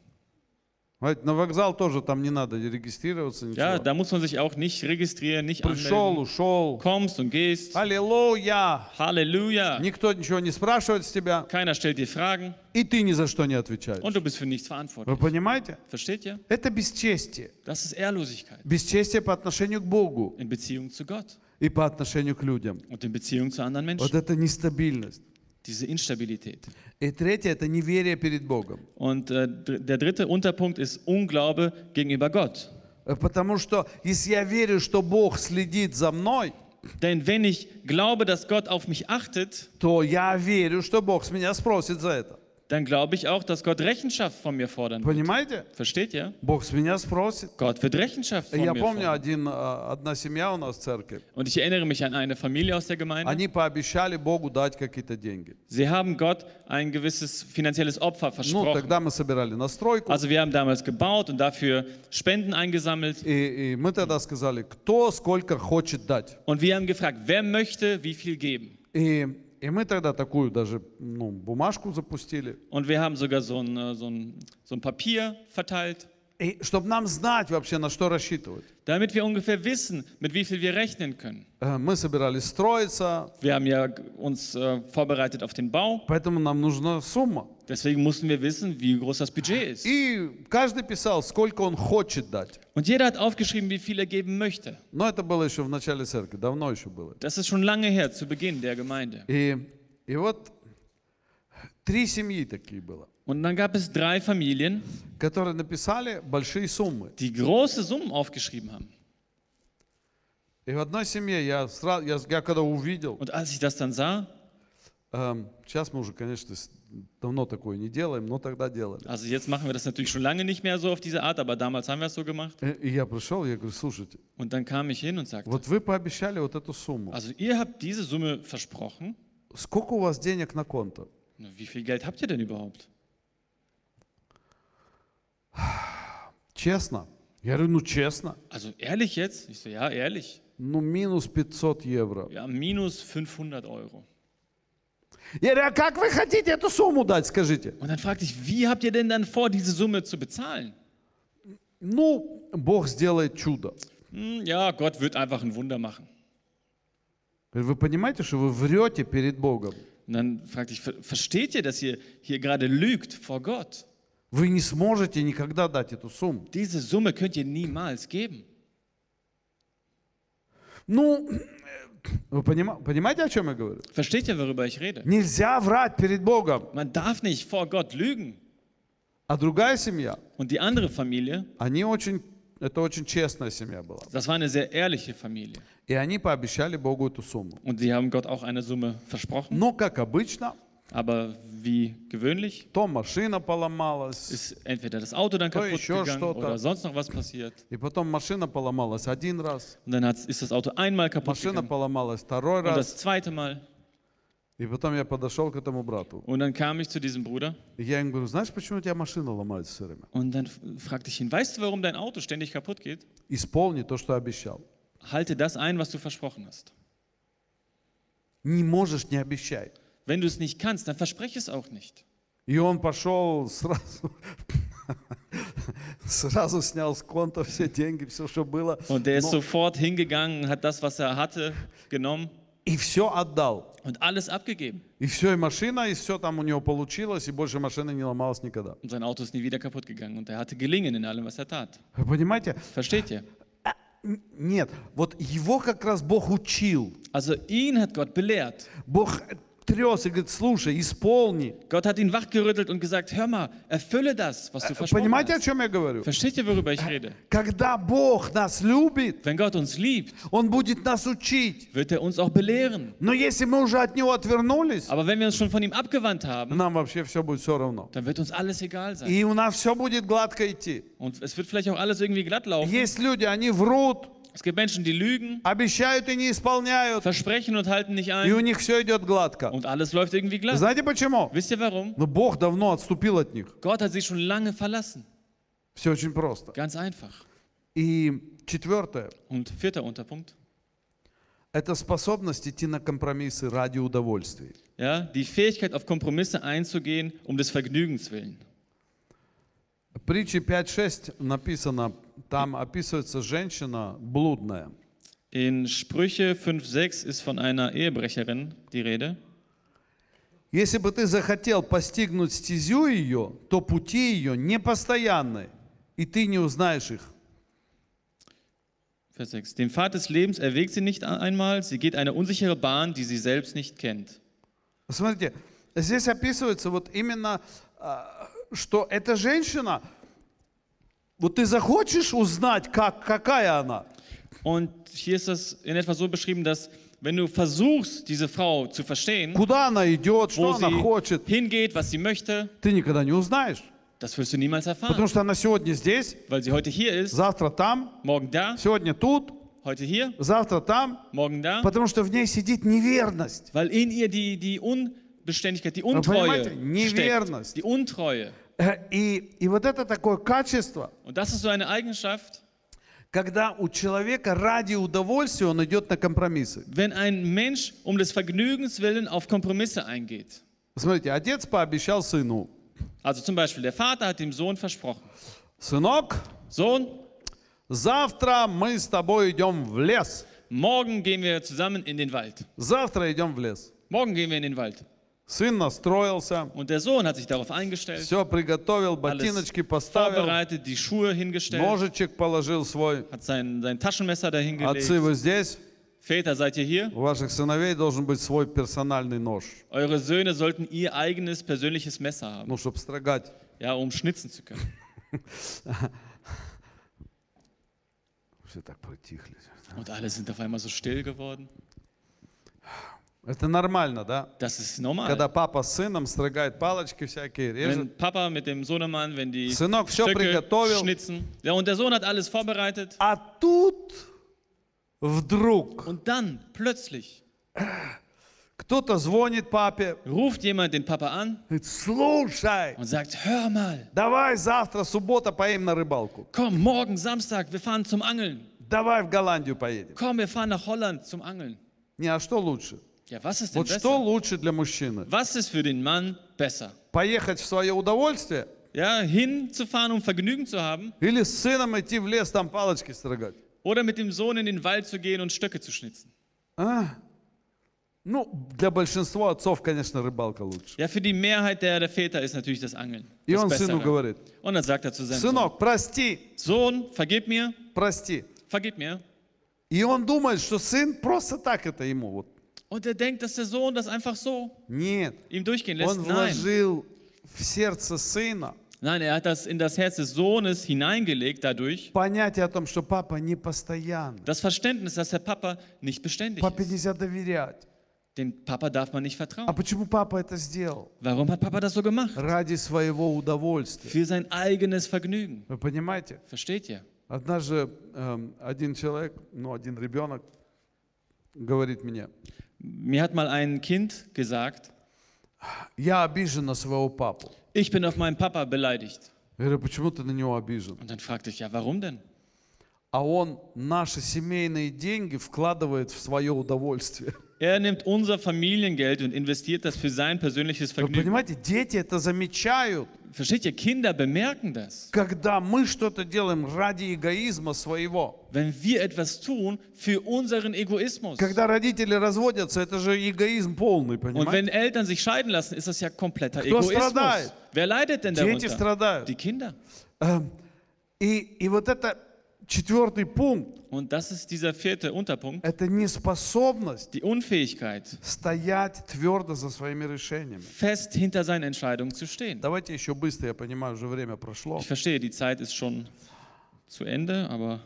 На вокзал тоже там не надо регистрироваться, ничего. Ja, da muss man sich auch nicht registrieren, nicht Пришел, anmelden. ушел. Kommst und gehst. Аллилуйя! Halleluja. Никто ничего не спрашивает с тебя, Keiner stellt dir Fragen и ты ни за что не отвечаешь. und du bist für nichts Вы verantwortlich. понимаете? Versteht ihr? Это бесчестие. Das ist Ehrlosigkeit Бесчестие по отношению к Богу in Beziehung zu Gott и по отношению к людям. und in Beziehung zu anderen Вот Menschen. это нестабильность. Diese Instabilität. И третье – это неверие перед Богом. Und äh, der dritte Unterpunkt ist Unglaube gegenüber Gott. Э, Потому что если я верю, что Бог следит за мной, Denn wenn ich glaube, dass Gott auf mich achtet, то я верю, что Бог с меня спросит за это. dann glaube ich auch, dass Gott Rechenschaft von mir fordern wird. Понимаете? Versteht ihr? Бог с меня спросит. Gott wird Rechenschaft von Я mir помню, fordern. один, а, одна семья у нас в церкви, Und ich erinnere mich an eine Familie aus der Gemeinde. они пообещали Богу дать какие-то деньги. Sie haben Gott ein gewisses finanzielles Opfer Ну, versprochen. тогда мы собирали на стройку, Also wir haben damals gebaut und dafür Spenden eingesammelt. и, и мы тогда сказали, кто сколько хочет дать. Und wir haben gefragt, wer möchte wie viel geben? И, И мы тогда такую даже ну, бумажку запустили. Und wir haben sogar so ein, äh, so ein, so ein Papier verteilt, И чтобы нам знать вообще, на что рассчитывать. damit wir ungefähr wissen, mit wie viel wir rechnen können. Э, Мы собирались строиться, Wir haben ja uns äh, vorbereitet auf den Bau, поэтому нам нужна сумма. deswegen mussten wir wissen, wie groß das Budget ist. И каждый писал, сколько он хочет дать. Und jeder hat aufgeschrieben, wie viel er geben möchte. Но это было еще в начале церкви, давно еще было. Das ist schon lange her, zu Beginn der Gemeinde. И, и вот три семьи такие было, Und dann gab es drei Familien, которые написали большие суммы. die große Summen aufgeschrieben haben. И в одной семье я, сразу, я, я когда увидел, Und als ich das dann sah, эм, сейчас мы уже, конечно, с- давно такое не делаем, но тогда делали. also jetzt machen wir das natürlich schon lange nicht mehr so auf diese Art, aber damals haben wir es so gemacht. И, и я пришел, я говорю, слушайте, Und dann kam ich hin und sagte, вот вы пообещали вот эту сумму. also ihr habt diese Summe versprochen, Сколько у вас денег на конто? Na, wie viel Geld habt ihr denn überhaupt? <sighs> Честно? Я говорю, ну честно. Also ehrlich jetzt? Ich so, ja, ehrlich. Ну минус 500 евро. Ja, minus 500 Euro. Я говорю, а как вы хотите эту сумму дать, скажите? Und dann fragte ich, wie habt ihr denn dann vor, diese Summe zu bezahlen? Ну, Бог сделает чудо. Hm, ja, Gott wird einfach ein Wunder machen. Я говорю, Вы понимаете, что вы врете перед Богом? Und dann fragte ich, ver- versteht ihr, dass ihr hier gerade lügt vor Gott? Вы не сможете никогда дать эту сумму. Diese Summe könnt ihr niemals geben. Ну, э, вы понима- понимаете, о чем я говорю? Versteht ihr, worüber ich rede? Нельзя врать перед Богом. Man darf nicht vor Gott lügen. А другая семья, Und die andere Familie, они очень, это очень честная семья была. das war eine sehr ehrliche Familie. И они пообещали Богу эту сумму. Und sie haben Gott auch eine Summe versprochen. Но, как обычно, Aber wie gewöhnlich то машина поломалась, ist entweder das Auto dann То kaputt еще gegangen что-то. oder sonst noch was passiert. и потом машина поломалась один раз, Und dann hat, ist das Auto einmal kaputt машина gegangen поломалась второй und раз. das zweite Mal. И потом я подошел к этому брату. Und dann kam ich zu diesem Bruder И я им говорю, знаешь, почему у тебя машина ломается все время? und dann f- fragte ich ihn, weißt du, warum dein Auto ständig kaputt geht? Исполни то, что обещал. Halte das ein, was du versprochen hast. Не можешь, не обещай. Wenn du es nicht kannst, dann verspreche es auch nicht. И он пошел сразу, <laughs> сразу снял с конта все деньги, все, что было. Und der ist Но- sofort hingegangen, hat das, was er hatte, genommen И все отдал. und alles abgegeben. И все, и машина, и все там у него получилось, и больше машина не ломалась никогда. Und sein Auto ist nie wieder kaputt gegangen und er hatte Gelingen in allem, was er tat. Вы понимаете? Versteht ihr? Н- Нет, вот его как раз Бог учил. Also ihn hat Gott belehrt. Бог трес и говорит, слушай, исполни. Gott hat ihn wachgerüttelt und gesagt, hör mal, erfülle das, was du versprochen Понимаете, о hast. чем я говорю? Versteht ihr, worüber ich rede? Когда Бог нас любит, Wenn Gott uns liebt, Он будет нас учить. wird er uns auch belehren. Но если мы уже от Него отвернулись, Aber wenn wir uns schon von ihm abgewandt haben, нам вообще все будет все равно. dann wird uns alles egal sein. И у нас все будет gладко идти. Und es wird vielleicht auch alles irgendwie glatt laufen. Есть люди, они врут, Es gibt Menschen, die lügen, обещают и не исполняют, versprechen und halten nicht и у ein. них все идет гладко. Und alles läuft irgendwie glatt. Знаете почему? Wisst ihr warum? Ну, Бог давно отступил от них. Gott hat sie schon lange verlassen. Все очень просто. Ganz einfach. И четвертое Und vierter Unterpunkt. – это способность идти на компромиссы ради удовольствий. Ja, die Fähigkeit, auf Kompromisse einzugehen, um des Vergnügens willen. притче 5.6 написано, там описывается женщина блудная. In Sprüche 5,6 ist von einer Ehebrecherin die Rede. Если бы ты захотел постигнуть стезю ее, то пути ее непостоянны, и ты не узнаешь их. Vers 6. Den Pfad des Lebens erwägt sie nicht einmal, sie geht eine unsichere Bahn, die sie selbst nicht kennt. Смотрите, здесь описывается вот именно, а, что эта женщина, вот ты захочешь узнать, как, какая она, Und hier ist das in etwa so beschrieben, dass wenn du versuchst, diese Frau zu verstehen, куда она идет, что wo она sie хочет, hingeht, was sie möchte, ты никогда не узнаешь. das wirst du niemals erfahren. Потому что она сегодня здесь, Weil sie heute hier ist, завтра там, morgen da, сегодня тут, heute hier, завтра там, morgen da, потому что в ней сидит неверность. weil in ihr die, die Unbeständigkeit, die понимаете, Untreue неверность. steckt. Die Untreue. Э, И, и вот это такое качество, Und das ist so eine Eigenschaft, когда у человека ради удовольствия он идет на компромиссы. wenn ein Mensch um des Vergnügens willen auf Kompromisse eingeht. Смотрите, отец пообещал сыну, Also zum Beispiel, der Vater hat dem Sohn versprochen, сынок, Sohn, завтра мы с тобой идем в лес. morgen gehen wir zusammen in den Wald. Завтра идем в лес. Morgen gehen wir in den Wald. Сын настроился, Und der Sohn hat sich darauf eingestellt, все приготовил, alles ботиночки поставил, vorbereitet, die Schuhe hingestellt, ножичек положил свой. hat sein, sein Taschenmesser dahin Отцы, gelegt. вы здесь? Väter, seid ihr hier? У ваших сыновей должен быть свой персональный нож, Eure Söhne sollten ihr eigenes persönliches Messer haben, ну, чтобы строгать. ja, um schnitzen zu können. <laughs> Все так притихли. Und alle sind auf einmal so still geworden. Это нормально, да? Das ist normal. Когда папа с сыном строгает палочки всякие, режет. Wenn Papa mit dem Sohnemann, wenn die Сынок все Stöcke приготовил. schnitzen. Ja, und der Sohn hat alles vorbereitet. А тут вдруг Und dann plötzlich кто-то звонит папе, ruft jemand den Papa an говорит, слушай, und sagt, hör mal, давай завтра, суббота, поедем на рыбалку. komm, morgen Samstag, wir fahren zum Angeln. Давай в Голландию поедем. Komm, wir fahren nach Holland zum Angeln. Не, а что лучше? Ja, was ist denn Вот что besser? лучше для мужчины? Was ist für den Mann besser? Поехать в свое удовольствие Ja, hinzufahren, um Vergnügen zu haben или с сыном идти в лес, там палочки строгать? oder mit dem Sohn in den Wald zu gehen und Stöcke zu schnitzen? А? Ну, для большинства отцов, конечно, рыбалка лучше. Ja, für die Mehrheit der, der Väter ist natürlich das Angeln. И Das он сыну Bessere. говорит, Und dann sagt er zu seinem Sohn, сынок, прости, Sohn, vergib mir, прости. vergib mir. И он думает, что сын просто так это ему. Вот. Und er denkt, dass der Sohn das einfach so Нет, ihm durchgehen lässt. он Nein. вложил в сердце сына Nein, er hat das in das Herz des Sohnes hineingelegt dadurch. понятие о том, что папа не постоянный. Das Verständnis, dass der Papa nicht beständig Папе ist. нельзя доверять. Dem Papa darf man nicht А vertrauen. почему папа это сделал? Warum hat Papa das so gemacht? Ради своего удовольствия. Für sein eigenes Vergnügen. Вы понимаете? Versteht ihr? Однажды эм, один человек, ну один ребенок, говорит мне, Mir hat mal ein Kind gesagt, я обижен на своего папу. ich bin auf meinen Papa beleidigt. Я говорю, почему ты на него обижен? Und dann fragte ich, ja, warum denn? А он наши семейные деньги вкладывает в свое удовольствие. Er nimmt unser Familiengeld und investiert das für sein persönliches Вы Vergnügen. понимаете, дети это замечают, Versteht ihr? Kinder bemerken das. когда мы что-то делаем ради эгоизма своего. Wenn wir etwas tun für unseren Egoismus. Когда родители разводятся, это же эгоизм полный, Und понимаете? wenn Eltern sich scheiden lassen, ist das ja kompletter Кто Egoismus. страдает? Wer leidet denn Дети darunter? страдают. Die Kinder. Эм, И, и вот это четвертый пункт, Und das ist dieser vierte Unterpunkt. это неспособность Die Unfähigkeit, стоять твердо за своими решениями. fest hinter seinen Entscheidungen zu stehen. Давайте еще быстро, я понимаю, уже время прошло. Ich verstehe, die Zeit ist schon zu Ende, aber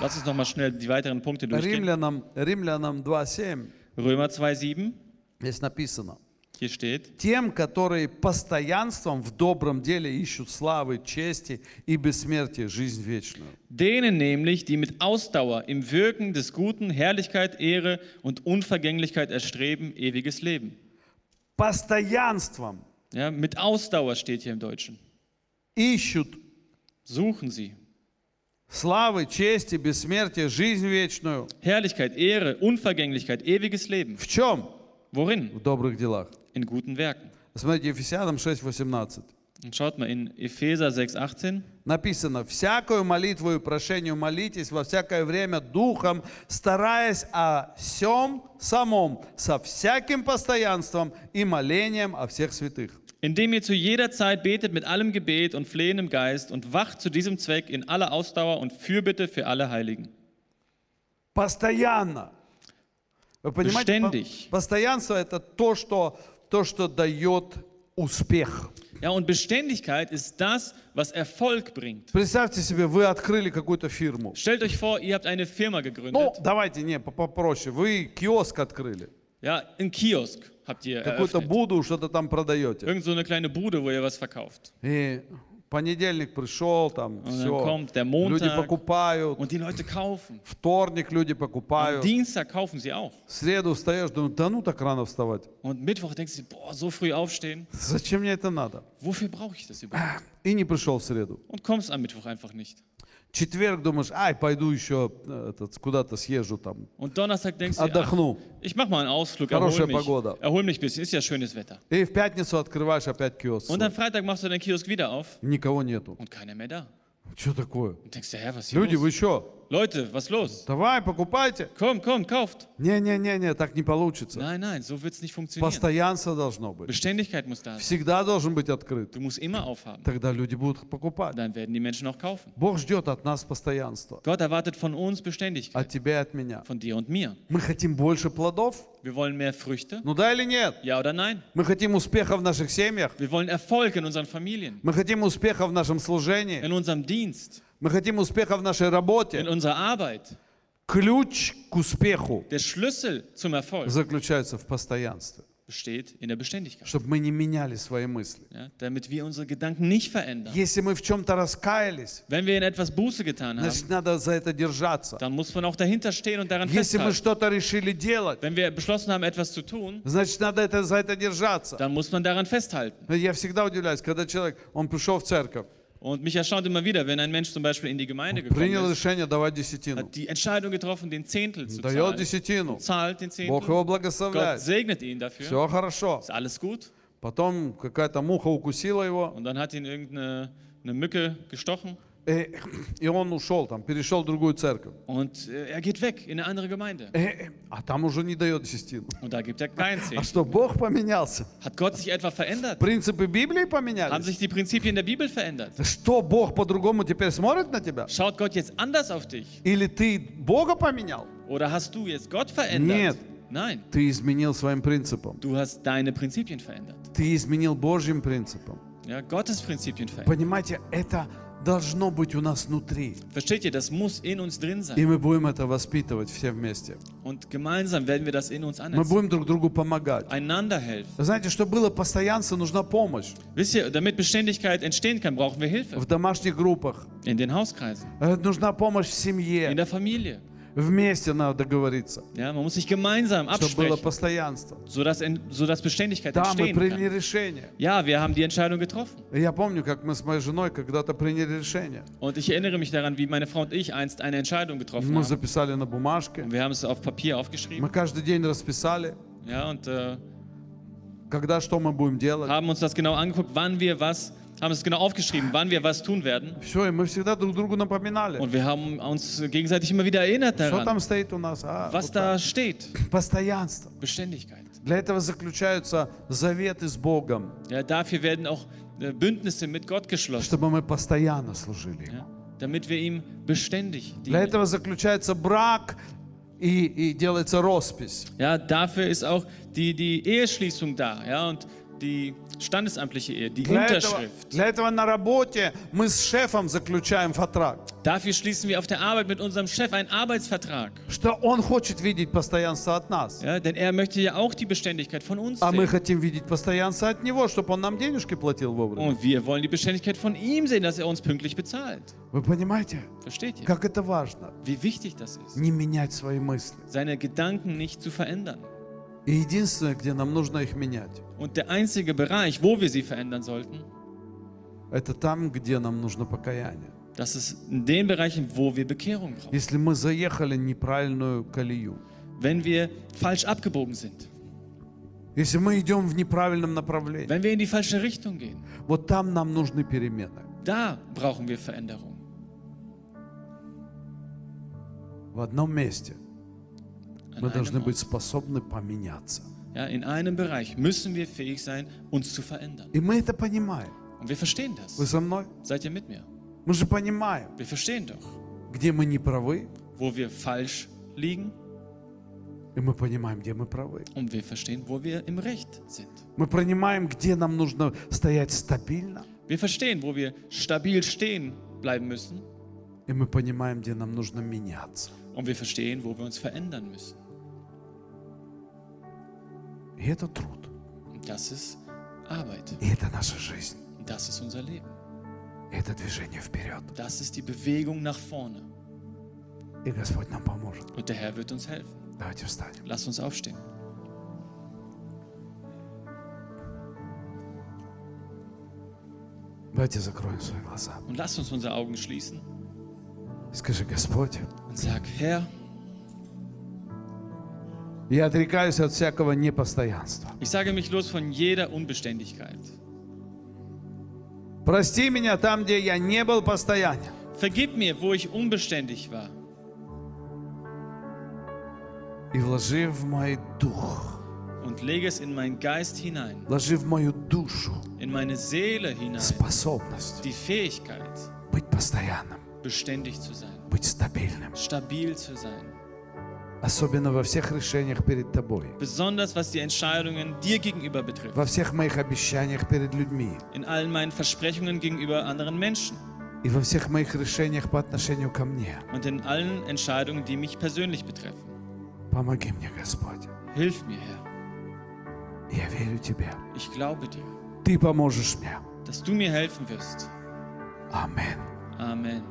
lass uns nochmal schnell die weiteren Punkte durchgehen. Римлянам, Римлянам 2.7 Römer 2,7, здесь написано. hier steht, Тем, которые постоянством в добром деле ищут славы, чести и бессмертия, жизнь вечную. denen nämlich, die mit Ausdauer im Wirken des Guten Herrlichkeit, Ehre und Unvergänglichkeit erstreben, ewiges Leben. Постоянством Ja, mit Ausdauer steht hier im Deutschen. ищут Suchen sie. славы, чести, бессмертия, жизнь вечную. Herrlichkeit, Ehre, Unvergänglichkeit, ewiges Leben. В чем? Worin? В добрых делах. In guten Werken. Смотрите, Ефесянам 6.18. Und schaut mal in Epheser 6,18. Написано, всякую молитву и прошению молитесь во всякое время духом, стараясь о всем самом, со всяким постоянством и молением о всех святых. Indem ihr zu jeder Zeit betet mit allem Gebet und Flehen im Geist und wacht zu diesem Zweck in aller Ausdauer und Fürbitte für alle Heiligen. Постоянно. Вы понимаете, по- Beständig. постоянство это то, что, то, что дает успех. Ja, und Beständigkeit ist das, was Erfolg bringt. Представьте себе, вы открыли какую-то фирму. Stellt euch vor, ihr habt eine Firma gegründet. Ну, давайте, не, по- попроще. Вы киоск открыли. Ja, ein Kiosk habt ihr Какую-то буду, что-то там продаете. Irgend so eine kleine Bude, wo ihr was verkauft. И понедельник пришел, там Und все. kommt der Люди Montag покупают. und die Leute kaufen. Вторник люди Am покупают. Dienstag kaufen sie auch. В среду встаешь, думаю, да ну так рано вставать. Und Mittwoch denkst du, boah, so früh aufstehen. Зачем мне это надо? Wofür brauche ich das überhaupt? И не пришел в среду. Und kommst am Mittwoch einfach nicht. Четверг думаешь, ай, пойду еще э, этот, куда-то съезжу там, Und Donnerstag denkst du, отдохну. ich mach mal einen Ausflug, Хорошая erhol mich, погода. erhol mich ein bisschen, ist ja schönes Wetter. И в пятницу открываешь опять киоск. Und am Freitag machst du deinen Kiosk wieder auf Никого нету. und keiner mehr da. Что такое? Und denkst du, hä, was hier Люди, вы что? Leute, was los? Давай, покупайте. Komm, komm, kauft. Не-не-не-не, так не получится. Nein, nein, so wird es nicht funktionieren. Постоянство должно быть. Beständigkeit muss da sein. Всегда должен быть открыт. Du musst immer aufhaben. Тогда люди будут покупать. Dann werden die Menschen auch kaufen. Бог ждет от нас постоянства. Gott erwartet von uns От Beständigkeit, тебя и от меня. von dir und mir. Мы хотим больше плодов? Wir wollen mehr Früchte, Ну да или нет? ja oder nein? Мы хотим успеха в наших семьях. Wir wollen Erfolg in unseren Familien, Мы хотим успеха в нашем служении. in unserem Dienst, Мы хотим успеха в нашей in работе. unserer Arbeit. Ключ к успеху Der Schlüssel zum Erfolg заключается в постоянстве. besteht in der Beständigkeit, Чтобы мы не меняли свои мысли. ja? damit wir unsere Gedanken nicht verändern. Если мы в чем-то раскаялись, Wenn wir in etwas Buße getan haben, значит надо за это держаться. dann muss man auch dahinter stehen und daran Если мы что-то решили делать, Wenn wir beschlossen haben, etwas zu tun, значит надо это, за это держаться. dann muss man daran festhalten. Я всегда удивляюсь, когда человек, он пришел в церковь, Und mich erstaunt immer wieder, wenn ein Mensch zum Beispiel in die Gemeinde gekommen принял ist, решение давать десятину. hat die Entscheidung getroffen, den Zehntel zu Дает zahlen. десятину. Zahlt den Бог Zehntel. его Gott благословляет. segnet ihn dafür. Все хорошо. Ist alles gut. Потом какая-то муха укусила его, Und dann hat ihn irgendeine eine Mücke gestochen И, он ушел там, перешел в другую церковь. und äh, er geht weg in eine andere Gemeinde. Э, А там уже не дает десятину. Und da gibt er keinen А что, Бог поменялся? Hat Gott sich etwa verändert? Принципы Библии Haben поменялись? sich die Prinzipien der Bibel verändert? Что, Бог по-другому теперь смотрит на тебя? Schaut Gott jetzt anders auf dich? Или ты Бога поменял? Oder hast du jetzt Gott verändert? Нет. Nein, Ты изменил своим принципам. du hast deine Prinzipien verändert. Ты изменил Божьим принципам. Ja, Gottes Prinzipien verändert. Понимаете, это должно быть у нас внутри. Versteht ihr, das muss in uns drin И sein. мы будем это воспитывать все вместе. Und gemeinsam werden wir das in uns Мы будем друг другу помогать. Einander helfen. Вы знаете, чтобы было постоянство, нужна помощь Wisst ihr, damit Beständigkeit entstehen kann, brauchen wir Hilfe. в домашних группах. In den Hauskreisen, Э, Нужна помощь в in семье. der Familie. Вместе надо договориться, Ja, man muss sich gemeinsam чтобы было absprechen, постоянство. sodass, en- sodass Beständigkeit Да, мы entstehen приняли kann. решение. Ja, wir haben die Entscheidung getroffen. И Я помню, как мы с моей женой когда-то приняли решение. Und ich erinnere mich daran, wie meine Frau und ich einst eine Entscheidung getroffen Мы haben. записали на бумажке. Und wir haben es auf Papier aufgeschrieben. Мы каждый день расписали, Ja, und äh, когда что мы будем делать. haben uns das genau angeguckt, wann wir was, haben es genau aufgeschrieben, wann wir was tun werden. Все, и мы всегда друг другу напоминали. Und wir haben uns gegenseitig immer wieder erinnert Что daran, там стоит у нас? А, was вот da так. steht. <laughs> Постоянство. Beständigkeit. Для этого заключаются заветы с Богом, Ja, dafür werden auch äh, Bündnisse mit Gott geschlossen, чтобы мы постоянно служили Ему. ja, damit wir ihm beständig Для dienen. этого заключается брак и, и делается роспись. Ja, dafür ist auch die, die Eheschließung da, ja, und die standesamtliche Ehe, die Для этого, Unterschrift. для этого на работе мы с шефом заключаем фатрак, Dafür schließen wir auf der Arbeit mit unserem Chef einen Arbeitsvertrag. что он хочет видеть постоянство от нас. Ja, denn er möchte ja auch die Beständigkeit von uns А мы sehen. хотим видеть постоянство от него, чтобы он нам денежки платил вовремя. Und wir wollen die Beständigkeit von ihm sehen, dass er uns pünktlich bezahlt. Вы понимаете, Versteht ihr? как это важно? Wie wichtig das ist, Не менять свои мысли. seine Gedanken nicht zu verändern. И единственное, где нам нужно их менять, Und der einzige Bereich, wo wir sie verändern sollten, это там, где нам нужно покаяние. das ist in den Bereichen, wo wir Bekehrung brauchen. Если мы заехали неправильную колею, Wenn wir falsch abgebogen sind. Если мы идем в неправильном направлении, Wenn wir in die falsche Richtung gehen, вот там нам нужны перемены. da brauchen wir Veränderung. В одном месте мы должны einem быть Ort. способны поменяться. Ja, in einem Bereich müssen wir fähig sein, uns zu verändern. И мы это понимаем. Und wir verstehen Вы das. со мной? Seid ihr mit mir? Мы же понимаем, Wir verstehen doch, где мы не правы, wo wir falsch liegen и мы понимаем, где мы правы. und wir verstehen, wo wir im Recht sind. Мы понимаем, где нам нужно стоять стабильно, Wir verstehen, wo wir stabil stehen bleiben müssen и мы понимаем, где нам нужно меняться. und wir verstehen, wo wir uns verändern müssen. И это труд, Und das ist Arbeit. и это наша жизнь, Und das ist unser Leben. и это движение вперед. Das ist die Bewegung nach vorne. И Господь нам поможет. Und der Herr wird uns helfen. Давайте встанем. Lasst uns aufstehen. Давайте закроем свои глаза. Und lasst uns unsere Augen schließen Скажи, Господь, und sag, Herr, я отрекаюсь от всякого непостоянства. ich sage mich los von jeder Unbeständigkeit. Прости меня там, где я не был постоянен. Vergib mir, wo ich unbeständig war. И вложи в мой дух, Und lege es in meinen Geist hinein, вложи в мою душу in meine Seele hinein, способность die Fähigkeit, быть постоянным, beständig zu sein, быть стабильным. stabil zu sein. Особенно во всех решениях перед тобой. Besonders was die Entscheidungen dir gegenüber betrifft. Во всех моих обещаниях перед людьми. In allen meinen Versprechungen gegenüber anderen Menschen. И во всех моих решениях по отношению ко мне. Und in allen Entscheidungen, die mich persönlich betreffen. Помоги мне, Господь. Hilf mir, Herr. Я верю Тебе. Ich glaube dir, Ты поможешь мне. dass du mir helfen wirst. Амин. Amen.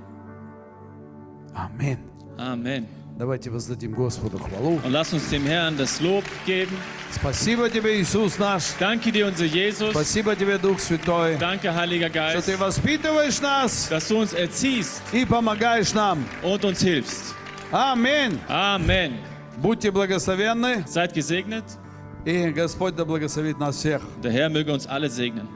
Амин. Amen. Давайте воздадим Господу хвалу. Und lass uns dem Herrn das Lob geben. Спасибо Тебе, Иисус наш. Danke dir, unser Jesus. Спасибо Тебе, Дух Святой, Danke, Heiliger что Geist, Ты воспитываешь нас dass du uns erziehst и помогаешь нам. und uns hilfst. Аминь. Amen. Будьте благословенны, Seid gesegnet. и Господь да благословит нас всех. Der Herr möge uns alle segnen.